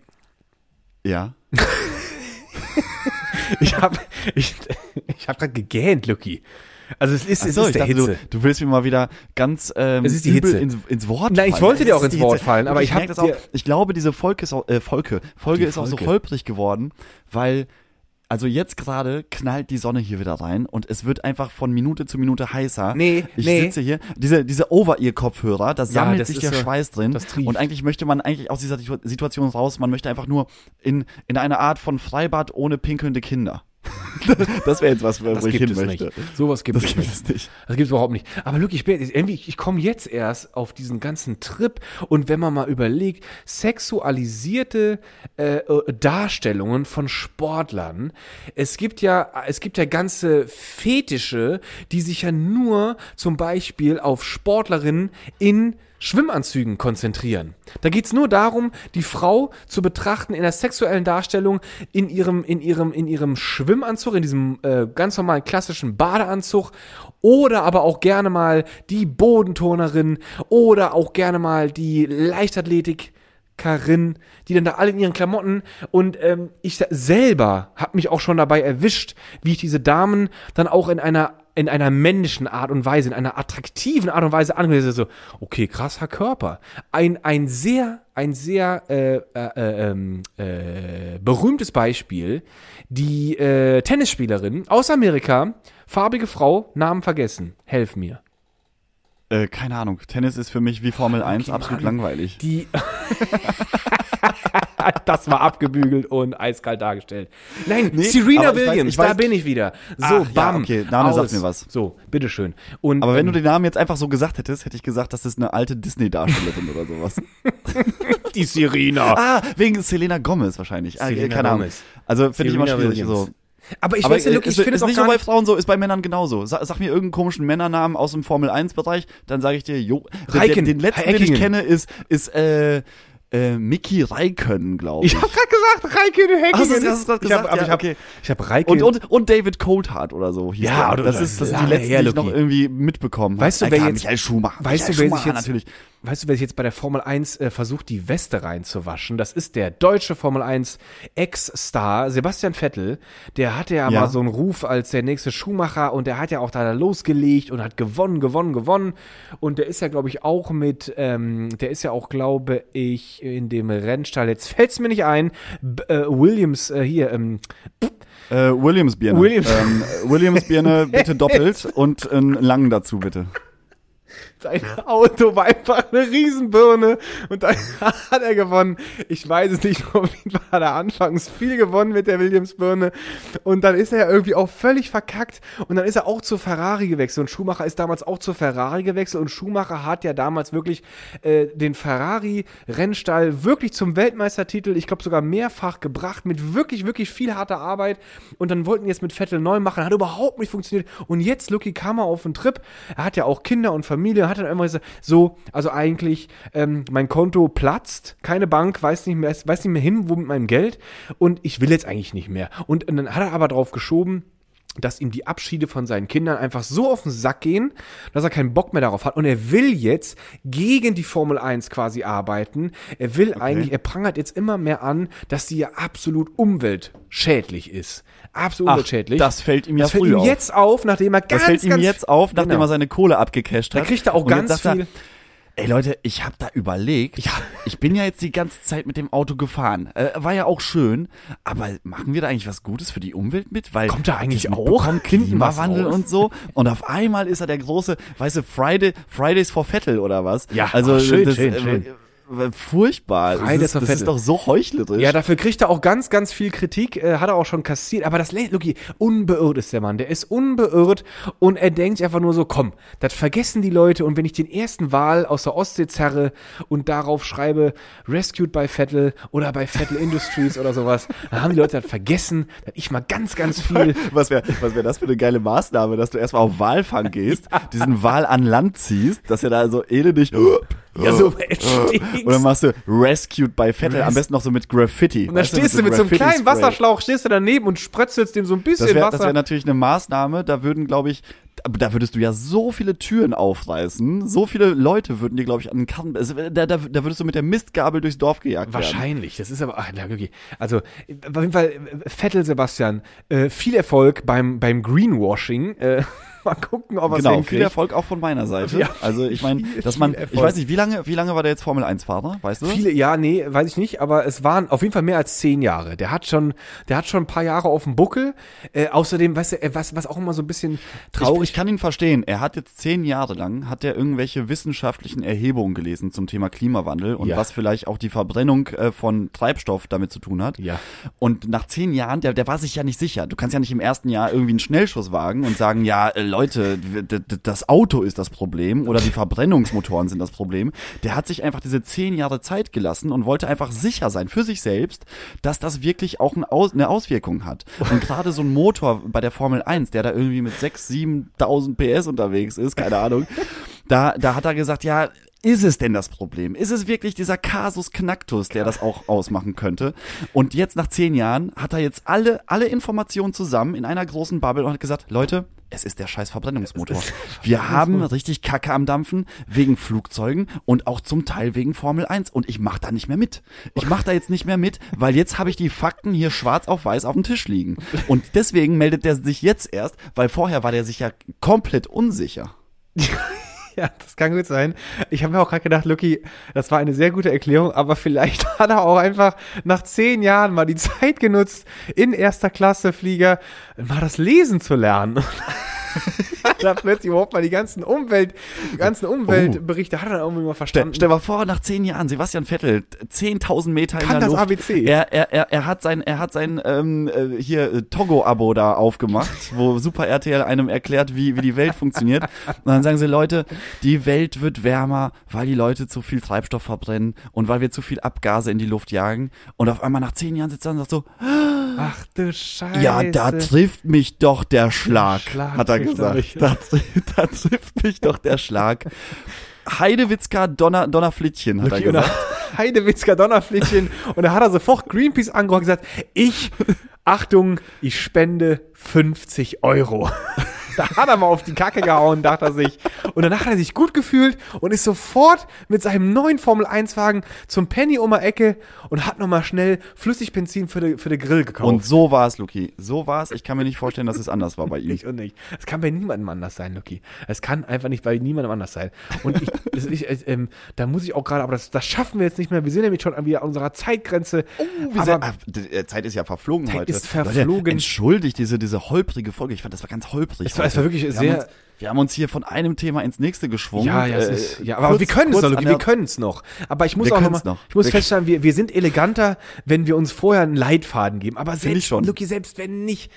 Speaker 2: ja.
Speaker 1: Ich habe ich, ich hab gerade gegähnt, Lucky. Also es ist,
Speaker 2: Ach
Speaker 1: es
Speaker 2: so,
Speaker 1: ist
Speaker 2: ich
Speaker 1: der
Speaker 2: dachte, du,
Speaker 1: Hitze.
Speaker 2: du willst mir mal wieder ganz ähm,
Speaker 1: Es ist die Hitze.
Speaker 2: ins, ins Wort
Speaker 1: Nein, ich wollte dir auch ins Wort fallen, aber
Speaker 2: Und
Speaker 1: ich hab
Speaker 2: das auch. Ich glaube, diese Folge ist auch, äh, Folge, Folge
Speaker 1: Die
Speaker 2: ist auch so
Speaker 1: Folge.
Speaker 2: holprig geworden, weil also jetzt gerade knallt die Sonne hier wieder rein und es wird einfach von Minute zu Minute heißer.
Speaker 1: Nee,
Speaker 2: ich
Speaker 1: nee.
Speaker 2: sitze hier, diese, diese Over-Ear-Kopfhörer, da sammelt
Speaker 1: das
Speaker 2: sich der
Speaker 1: so-
Speaker 2: Schweiß drin.
Speaker 1: das.
Speaker 2: Und eigentlich möchte man eigentlich aus dieser Situ- Situation raus, man möchte einfach nur in, in eine Art von Freibad ohne pinkelnde Kinder. das wäre jetzt was, wo
Speaker 1: Das
Speaker 2: ich
Speaker 1: gibt
Speaker 2: hin
Speaker 1: es
Speaker 2: möchte.
Speaker 1: nicht. Sowas gibt
Speaker 2: Das
Speaker 1: es
Speaker 2: gibt
Speaker 1: nicht.
Speaker 2: es nicht.
Speaker 1: Das gibt's überhaupt nicht. Aber Luke, ich bin irgendwie, ich komme jetzt erst auf diesen ganzen Trip und wenn man mal überlegt, sexualisierte äh, äh, Darstellungen von Sportlern. Es gibt ja, es gibt ja ganze Fetische, die sich ja nur zum Beispiel auf Sportlerinnen in Schwimmanzügen konzentrieren. Da geht's nur darum, die Frau zu betrachten in der sexuellen Darstellung in ihrem, in ihrem, in ihrem Schwimmanzug, in diesem äh, ganz normalen klassischen Badeanzug oder aber auch gerne mal die Bodenturnerin oder auch gerne mal die Leichtathletik. Karin, die dann da alle in ihren Klamotten und ähm, ich selber habe mich auch schon dabei erwischt, wie ich diese Damen dann auch in einer in einer männlichen Art und Weise, in einer attraktiven Art und Weise angesehen. So, okay, krasser Körper. Ein ein sehr ein sehr äh, äh, äh, ähm, äh, berühmtes Beispiel, die äh, Tennisspielerin aus Amerika, farbige Frau, Namen vergessen. Helf mir.
Speaker 2: Äh, keine Ahnung. Tennis ist für mich wie Formel 1 absolut
Speaker 1: Mann.
Speaker 2: langweilig.
Speaker 1: Die. das war abgebügelt und eiskalt dargestellt. Nein,
Speaker 2: Nee,
Speaker 1: Serena
Speaker 2: ich weiß-
Speaker 1: Williams,
Speaker 2: ich weiß-
Speaker 1: da bin ich wieder. So,
Speaker 2: Ach, ja,
Speaker 1: bam.
Speaker 2: okay, Name sagt
Speaker 1: aus.
Speaker 2: mir was.
Speaker 1: So, bitteschön. Und,
Speaker 2: Aber wenn
Speaker 1: ähm,
Speaker 2: du den Namen jetzt einfach so gesagt hättest, hätte ich gesagt, das ist eine alte Disney-Darstellerin oder sowas.
Speaker 1: die Serena.
Speaker 2: Ah, wegen Selena Gomez wahrscheinlich. Ah,
Speaker 1: Selena
Speaker 2: keine Ahnung.
Speaker 1: Gomez.
Speaker 2: Also finde ich immer schwierig.
Speaker 1: Williams.
Speaker 2: So.
Speaker 1: Aber ich
Speaker 2: Aber
Speaker 1: weiß ja, Luke, ich finde es auch
Speaker 2: nicht nur bei. Frauen so, ist bei Männern genauso. Sag, sag mir irgendeinen komischen Männernamen aus dem Formel 1-Bereich, dann sage ich dir, jo. Den,
Speaker 1: Raikkonen.
Speaker 2: den letzten, den ich kenne, ist, ist äh, äh, Mickey Raikkonen, glaube ich.
Speaker 1: Ich habe gerade gesagt, Raikkonen Häkkinen.
Speaker 2: Hast du das- du das
Speaker 1: ich hab,
Speaker 2: gesagt? Ja,
Speaker 1: ich habe
Speaker 2: okay.
Speaker 1: ich hab Raikkonen.
Speaker 2: Und, und, und David Coulthard oder so hieß
Speaker 1: Ja,
Speaker 2: der. das, ist, das sind die
Speaker 1: lange
Speaker 2: letzten,
Speaker 1: her,
Speaker 2: die ich noch irgendwie mitbekommen
Speaker 1: Weißt du, wer jetzt-
Speaker 2: Michael Schumacher.
Speaker 1: weißt du,
Speaker 2: Michael
Speaker 1: wer sich jetzt-
Speaker 2: natürlich.
Speaker 1: Weißt du, wer sich jetzt bei der Formel 1 äh, versucht, die Weste reinzuwaschen? Das ist der deutsche Formel 1 Ex-Star Sebastian Vettel. Der hatte ja,
Speaker 2: Ja.
Speaker 1: mal so einen Ruf als der nächste Schumacher und der hat ja auch da losgelegt und hat gewonnen, gewonnen, gewonnen. Und der ist ja, glaube ich, auch mit, ähm, der ist ja auch, glaube ich, in dem Rennstall. Jetzt fällt's mir nicht ein. B äh, Williams äh, hier, ähm,
Speaker 2: Äh, Williams Birne.
Speaker 1: Williams-
Speaker 2: Ähm, Williams Birne bitte doppelt und einen langen dazu bitte.
Speaker 1: Sein Auto war einfach eine Riesenbirne. Und dann hat er gewonnen. Ich weiß es nicht, auf jeden Fall hat er anfangs viel gewonnen mit der Williams-Birne. Und dann ist er ja irgendwie auch völlig verkackt. Und dann ist er auch zu Ferrari gewechselt. Und Schumacher ist damals auch zu Ferrari gewechselt. Und Schumacher hat ja damals wirklich äh, den Ferrari-Rennstall wirklich zum Weltmeistertitel, ich glaube sogar mehrfach gebracht mit wirklich, wirklich viel harter Arbeit. Und dann wollten jetzt mit Vettel neu machen, hat überhaupt nicht funktioniert. Und jetzt Lucky kam er auf den Trip, er hat ja auch Kinder und Familie, hat dann immer gesagt, so, also eigentlich, ähm, mein Konto platzt, keine Bank, weiß nicht mehr, weiß nicht mehr hin, wo mit meinem Geld und ich will jetzt eigentlich nicht mehr. Und, und dann hat er aber drauf geschoben, dass ihm die Abschiede von seinen Kindern einfach so auf den Sack gehen, dass er keinen Bock mehr darauf hat. Und er will jetzt gegen die Formel 1 quasi arbeiten. Er will eigentlich, er prangert jetzt immer mehr an, dass sie ja absolut umweltschädlich ist. Absolut
Speaker 2: Ach,
Speaker 1: umweltschädlich.
Speaker 2: das fällt ihm
Speaker 1: das fällt ihm
Speaker 2: auf.
Speaker 1: jetzt auf, nachdem er ganz,
Speaker 2: Das fällt ihm
Speaker 1: ganz,
Speaker 2: jetzt auf, nachdem
Speaker 1: Genau.
Speaker 2: er seine Kohle abgecasht hat.
Speaker 1: Da kriegt er auch
Speaker 2: Und
Speaker 1: ganz viel.
Speaker 2: Er, Ey Leute, ich habe da überlegt. Ich bin ja jetzt die ganze Zeit mit dem Auto gefahren. Äh, war ja auch schön. Aber machen wir da eigentlich was Gutes für die Umwelt mit? Weil
Speaker 1: Kommt da eigentlich auch
Speaker 2: Klimawandel und so. Und auf einmal ist er der große, weißt du, Friday, Fridays for Vettel oder was?
Speaker 1: Ja,
Speaker 2: also
Speaker 1: ach, schön,
Speaker 2: das,
Speaker 1: schön,
Speaker 2: äh,
Speaker 1: schön.
Speaker 2: Äh, Furchtbar.
Speaker 1: Fridays
Speaker 2: das ist, das ist doch so heuchlerisch.
Speaker 1: Ja, dafür kriegt er auch ganz, ganz viel Kritik, äh, hat er auch schon kassiert. Aber das, Luki, unbeirrt ist der Mann. Der ist unbeirrt und er denkt einfach nur so, komm, das vergessen die Leute. Und wenn ich den ersten Wahl aus der Ostsee zerre und darauf schreibe, rescued by Vettel oder bei Vettel Industries oder sowas, dann haben die Leute das vergessen, dass ich mal ganz, ganz viel
Speaker 2: Was wäre was wär das für eine geile Maßnahme, dass du erstmal auf Walfang gehst, diesen Wal an Land ziehst, dass er da so elendig
Speaker 1: ja, so
Speaker 2: und dann machst du Rescued by Vettel, am besten noch so mit Graffiti.
Speaker 1: Und dann stehst du mit so einem kleinen Wasserschlauch, stehst du daneben und sprötzelst dem so ein bisschen
Speaker 2: Das wäre
Speaker 1: Wasser.
Speaker 2: das wär natürlich eine Maßnahme, da würden, glaube ich, da würdest du ja so viele Türen aufreißen, so viele Leute würden dir, glaube ich, an den Karren, also, da, da, da würdest du mit der Mistgabel durchs Dorf gejagt werden.
Speaker 1: Wahrscheinlich, das ist aber, ach, okay. Also, auf jeden Fall, äh, Vettel Sebastian, äh, viel Erfolg beim, beim Greenwashing. Mal gucken, ob er es
Speaker 2: Genau, viel Erfolg auch von meiner Seite.
Speaker 1: Ja,
Speaker 2: also ich meine, dass man, ich weiß nicht, wie lange, wie lange war der jetzt Formel 1 Fahrer, weißt du?
Speaker 1: Viele, ja, nee, weiß ich nicht, aber es waren auf jeden Fall mehr als zehn Jahre. Der hat schon, der hat schon ein paar Jahre auf dem Buckel. Äh, außerdem, weißt du, äh, was, was auch immer so ein bisschen traurig
Speaker 2: Ich, ich kann ihn verstehen. Er hat jetzt zehn Jahre lang, hat er irgendwelche wissenschaftlichen Erhebungen gelesen zum Thema Klimawandel und
Speaker 1: Ja.
Speaker 2: was vielleicht auch die Verbrennung äh, von Treibstoff damit zu tun hat.
Speaker 1: Ja.
Speaker 2: Und nach zehn Jahren, der, der war sich ja nicht sicher. Du kannst ja nicht im ersten Jahr irgendwie einen Schnellschuss wagen und sagen, ja, äh, Leute, das Auto ist das Problem oder die Verbrennungsmotoren sind das Problem. Der hat sich einfach diese zehn Jahre Zeit gelassen und wollte einfach sicher sein für sich selbst, dass das wirklich auch eine Auswirkung hat. Und gerade so ein Motor bei der Formel 1, der da irgendwie mit 6.000, 7.000 PS unterwegs ist, keine Ahnung, da, da hat er gesagt, ja, ist es denn das Problem? Ist es wirklich dieser Kasus Knacktus, der das auch ausmachen könnte? Und jetzt nach zehn Jahren hat er jetzt alle, alle Informationen zusammen in einer großen Bubble und hat gesagt, Leute, es ist der scheiß Verbrennungsmotor. Wir haben richtig Kacke am Dampfen wegen Flugzeugen und auch zum Teil wegen Formel 1 und ich mach da nicht mehr mit. Ich mach da jetzt nicht mehr mit, weil jetzt habe ich die Fakten hier schwarz auf weiß auf dem Tisch liegen. Und deswegen meldet der sich jetzt erst, weil vorher war der sich ja komplett unsicher.
Speaker 1: Ja, das kann gut sein. Ich habe mir auch gerade gedacht, Lucky, das war eine sehr gute Erklärung, aber vielleicht hat er auch einfach nach zehn Jahren mal die Zeit genutzt, in erster Klasse Flieger mal das Lesen zu lernen. er plötzlich überhaupt mal die ganzen Umwelt, die ganzen Umweltberichte hat er irgendwie mal
Speaker 2: Stell,
Speaker 1: verstanden.
Speaker 2: stell mal vor, nach zehn Jahren, Sebastian Vettel, 10.000 Meter
Speaker 1: Kann
Speaker 2: in der
Speaker 1: das
Speaker 2: Luft.
Speaker 1: ABC.
Speaker 2: Er, er, er, er hat sein, er hat sein ähm, äh, hier äh, Togo-Abo da aufgemacht, wo Super RTL einem erklärt, wie, wie die Welt funktioniert. Und dann sagen sie, Leute, die Welt wird wärmer, weil die Leute zu viel Treibstoff verbrennen und weil wir zu viel Abgase in die Luft jagen. Und auf einmal nach zehn Jahren sitzt er und sagt so,
Speaker 1: Ach du Scheiße.
Speaker 2: ja, da trifft mich doch der Schlag,
Speaker 1: Schlag
Speaker 2: hat er
Speaker 1: trifft
Speaker 2: gesagt. Da, da trifft mich doch der Schlag. Heidewitzka Donner, Donnerflittchen, hat er
Speaker 1: Lucky, und
Speaker 2: gesagt.
Speaker 1: dann Heidewitzka Donnerflittchen und da hat er sofort Greenpeace angerufen und gesagt, ich, Achtung, ich spende 50 Euro. Da hat er mal auf die Kacke gehauen, dachte er sich. Und danach hat er sich gut gefühlt und ist sofort mit seinem neuen Formel-1-Wagen zum Penny um die Ecke und hat nochmal schnell Flüssigbenzin für den für den Grill gekauft.
Speaker 2: Und so war es, Luki. So war es. Ich kann mir nicht vorstellen, dass es anders war bei ihm.
Speaker 1: Ich und nicht. Es kann bei niemandem anders sein, Lucky. Es kann einfach nicht bei niemandem anders sein. Und ich, das, ich äh, ähm, da muss ich auch gerade, aber das, das schaffen wir jetzt nicht mehr. Wir sind nämlich schon an wieder an unserer Zeitgrenze.
Speaker 2: Wir
Speaker 1: aber
Speaker 2: sind, die äh, Zeit ist ja verflogen
Speaker 1: Zeit
Speaker 2: heute.
Speaker 1: ist verflogen.
Speaker 2: Leute, entschuldigt diese, diese holprige Folge. Ich fand, das war ganz holprig.
Speaker 1: Es war- es war wirklich
Speaker 2: wir
Speaker 1: sehr-
Speaker 2: Haben uns, wir haben uns hier von einem Thema ins nächste geschwungen.
Speaker 1: ja, ja, es
Speaker 2: Äh,
Speaker 1: ist, ja, aber
Speaker 2: kurz-
Speaker 1: wir können es noch, wir können es noch. Aber ich muss
Speaker 2: Wir
Speaker 1: auch noch, mal,
Speaker 2: noch.
Speaker 1: ich muss
Speaker 2: Wir-
Speaker 1: feststellen, wir, wir sind eleganter, wenn wir uns vorher einen Leitfaden geben. Aber selbst,
Speaker 2: schon.
Speaker 1: Lucky, selbst wenn nicht,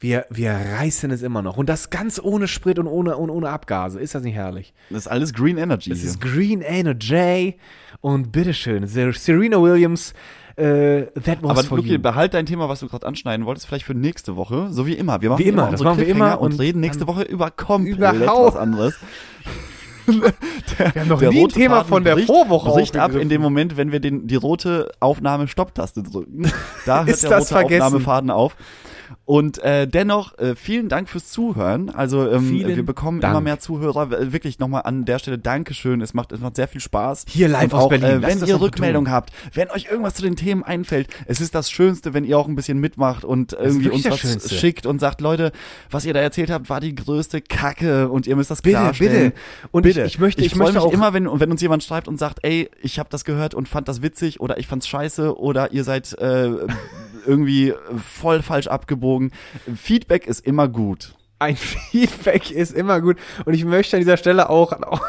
Speaker 1: wir, wir reißen es immer noch. Und das ganz ohne Sprit und ohne, und ohne Abgase. Ist das nicht herrlich?
Speaker 2: Das ist alles Green Energy.
Speaker 1: Es
Speaker 2: hier.
Speaker 1: ist Green Energy und bitteschön, Serena Williams, äh, that was
Speaker 2: Aber
Speaker 1: for
Speaker 2: Luki,
Speaker 1: you.
Speaker 2: behalt dein Thema, was du gerade anschneiden wolltest, vielleicht für nächste Woche. So wie immer. Wir machen
Speaker 1: Wie immer,
Speaker 2: immer
Speaker 1: das machen wir immer
Speaker 2: und,
Speaker 1: und
Speaker 2: reden nächste Woche über komplett was anderes.
Speaker 1: Wir haben noch
Speaker 2: Der
Speaker 1: nie ein Thema
Speaker 2: Faden
Speaker 1: von der
Speaker 2: bricht,
Speaker 1: Vorwoche
Speaker 2: bricht ab in dem Moment, wenn wir den, die rote Aufnahme-Stopptaste drücken. Da hört
Speaker 1: Ist
Speaker 2: der rote? Aufnahmefaden auf. Und äh, dennoch, äh, vielen Dank fürs Zuhören. Also ähm,
Speaker 1: Vielen
Speaker 2: wir bekommen
Speaker 1: Dank.
Speaker 2: immer mehr Zuhörer. Äh, Wirklich nochmal an der Stelle Dankeschön. Es macht, es macht sehr viel Spaß.
Speaker 1: Hier live
Speaker 2: Und
Speaker 1: aus
Speaker 2: auch,
Speaker 1: Berlin.
Speaker 2: Äh, wenn ihr Rückmeldung habt, wenn euch irgendwas zu den Themen einfällt, es ist das Schönste, wenn ihr auch ein bisschen mitmacht und irgendwie uns was
Speaker 1: Schönste.
Speaker 2: schickt und sagt, Leute, was ihr da erzählt habt, war die größte Kacke und ihr müsst das
Speaker 1: Bitte,
Speaker 2: klarstellen.
Speaker 1: bitte. Und
Speaker 2: bitte.
Speaker 1: ich- ich möchte- ich
Speaker 2: freu
Speaker 1: möchte
Speaker 2: mich
Speaker 1: auch-
Speaker 2: immer, wenn, wenn uns jemand schreibt und sagt, ey, ich habe das gehört und fand das witzig oder ich fand's scheiße oder ihr seid äh, irgendwie voll falsch abgebogen. Feedback ist immer gut.
Speaker 1: Ein Feedback ist immer gut. Und ich möchte an dieser Stelle auch. auch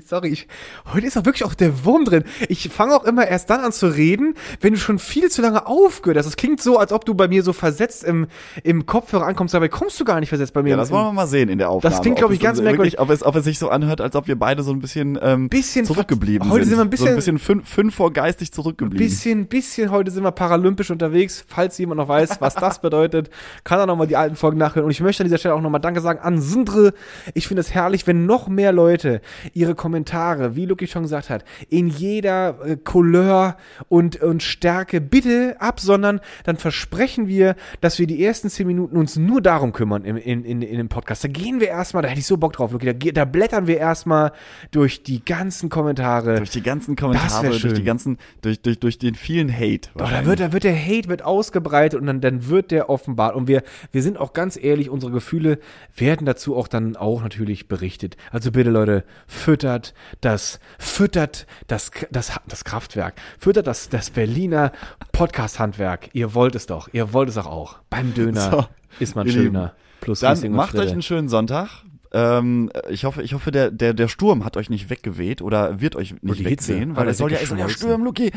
Speaker 1: Sorry, ich, heute ist auch wirklich auch der Wurm drin. Ich fange auch immer erst dann an zu reden, wenn du schon viel zu lange aufgehört hast. Es klingt so, als ob du bei mir so versetzt im, im Kopfhörer ankommst, dabei kommst du gar nicht versetzt bei mir.
Speaker 2: Ja, das wollen wir mal sehen in der Aufnahme.
Speaker 1: klingt, glaub
Speaker 2: Ob
Speaker 1: ich, ganz
Speaker 2: uns
Speaker 1: merkwürdig.
Speaker 2: wirklich- Ob es, ob es sich so anhört, als ob wir beide so ein bisschen, ähm,
Speaker 1: Bisschen
Speaker 2: zurückgeblieben
Speaker 1: heute
Speaker 2: sind.
Speaker 1: sind wir ein bisschen-
Speaker 2: so ein bisschen fünf, fünf vor geistig zurückgeblieben.
Speaker 1: bisschen, bisschen heute sind wir paralympisch unterwegs. Falls jemand noch weiß, was das bedeutet, kann er nochmal die alten Folgen nachhören. Und ich möchte an dieser Stelle auch nochmal Danke sagen an Sindre. Ich finde es herrlich, wenn noch mehr Leute ihre Kommentare, wie Luki schon gesagt hat, in jeder äh, Couleur und, und Stärke bitte absondern. Dann versprechen wir, dass wir die ersten zehn Minuten uns nur darum kümmern im, in, in, in dem Podcast. Da gehen wir erstmal, da hätte ich so Bock drauf, Luki. Da, da blättern wir erstmal durch die ganzen Kommentare.
Speaker 2: durch die ganzen Kommentare, durch die ganzen, durch, durch, durch den vielen Hate.
Speaker 1: Oh, da wird, da wird der Hate wird ausgebreitet und dann, dann wird der offenbart. Und wir, wir sind auch ganz ehrlich, unsere Gefühle werden dazu auch dann auch natürlich berichtet. Also bitte Leute, füttert das, füttert das, das, das Kraftwerk, füttert das, das Berliner Podcast-Handwerk. Ihr wollt es doch, ihr wollt es auch auch. Beim Döner
Speaker 2: So,
Speaker 1: ist man schöner.
Speaker 2: Lieben,
Speaker 1: Plus
Speaker 2: Dann macht
Speaker 1: Fritte.
Speaker 2: euch einen schönen Sonntag. Ähm, ich hoffe, ich hoffe, der, der, der Sturm hat euch nicht weggeweht oder wird euch nicht
Speaker 1: die Hitze
Speaker 2: wegwehen,
Speaker 1: hat
Speaker 2: weil es soll ja, es soll ja stürmen, Luki.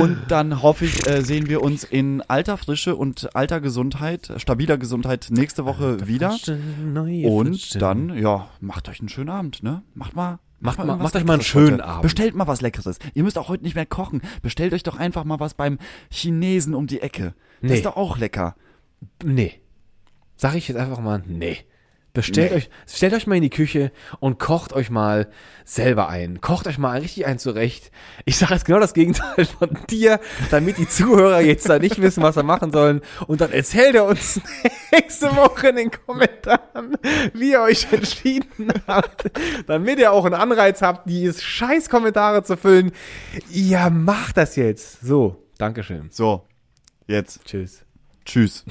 Speaker 2: Und dann hoffe ich, äh, sehen wir uns in alter Frische und alter Gesundheit, stabiler Gesundheit nächste Woche wieder.
Speaker 1: Neue
Speaker 2: Und
Speaker 1: Frische.
Speaker 2: dann, ja, macht euch einen schönen Abend, ne? Macht mal.
Speaker 1: Macht mal- macht euch mal einen schönen
Speaker 2: heute.
Speaker 1: Abend.
Speaker 2: Bestellt mal was Leckeres. Ihr müsst auch heute nicht mehr kochen. Bestellt euch doch einfach mal was beim Chinesen um die Ecke. Das
Speaker 1: Nee.
Speaker 2: ist doch auch lecker.
Speaker 1: Nee. Sag ich jetzt einfach mal, nee. Bestellt
Speaker 2: Nee.
Speaker 1: euch, stellt euch mal in die Küche und kocht euch mal selber ein. Kocht euch mal richtig ein zurecht. Ich sage jetzt genau das Gegenteil von dir, damit die Zuhörer jetzt da nicht wissen, was sie machen sollen. Und dann erzählt er uns nächste Woche in den Kommentaren, wie ihr euch entschieden habt. Damit ihr auch einen Anreiz habt, die scheiß Kommentare zu füllen. Ja, macht das jetzt. So, Dankeschön.
Speaker 2: So, jetzt.
Speaker 1: Tschüss.
Speaker 2: Tschüss.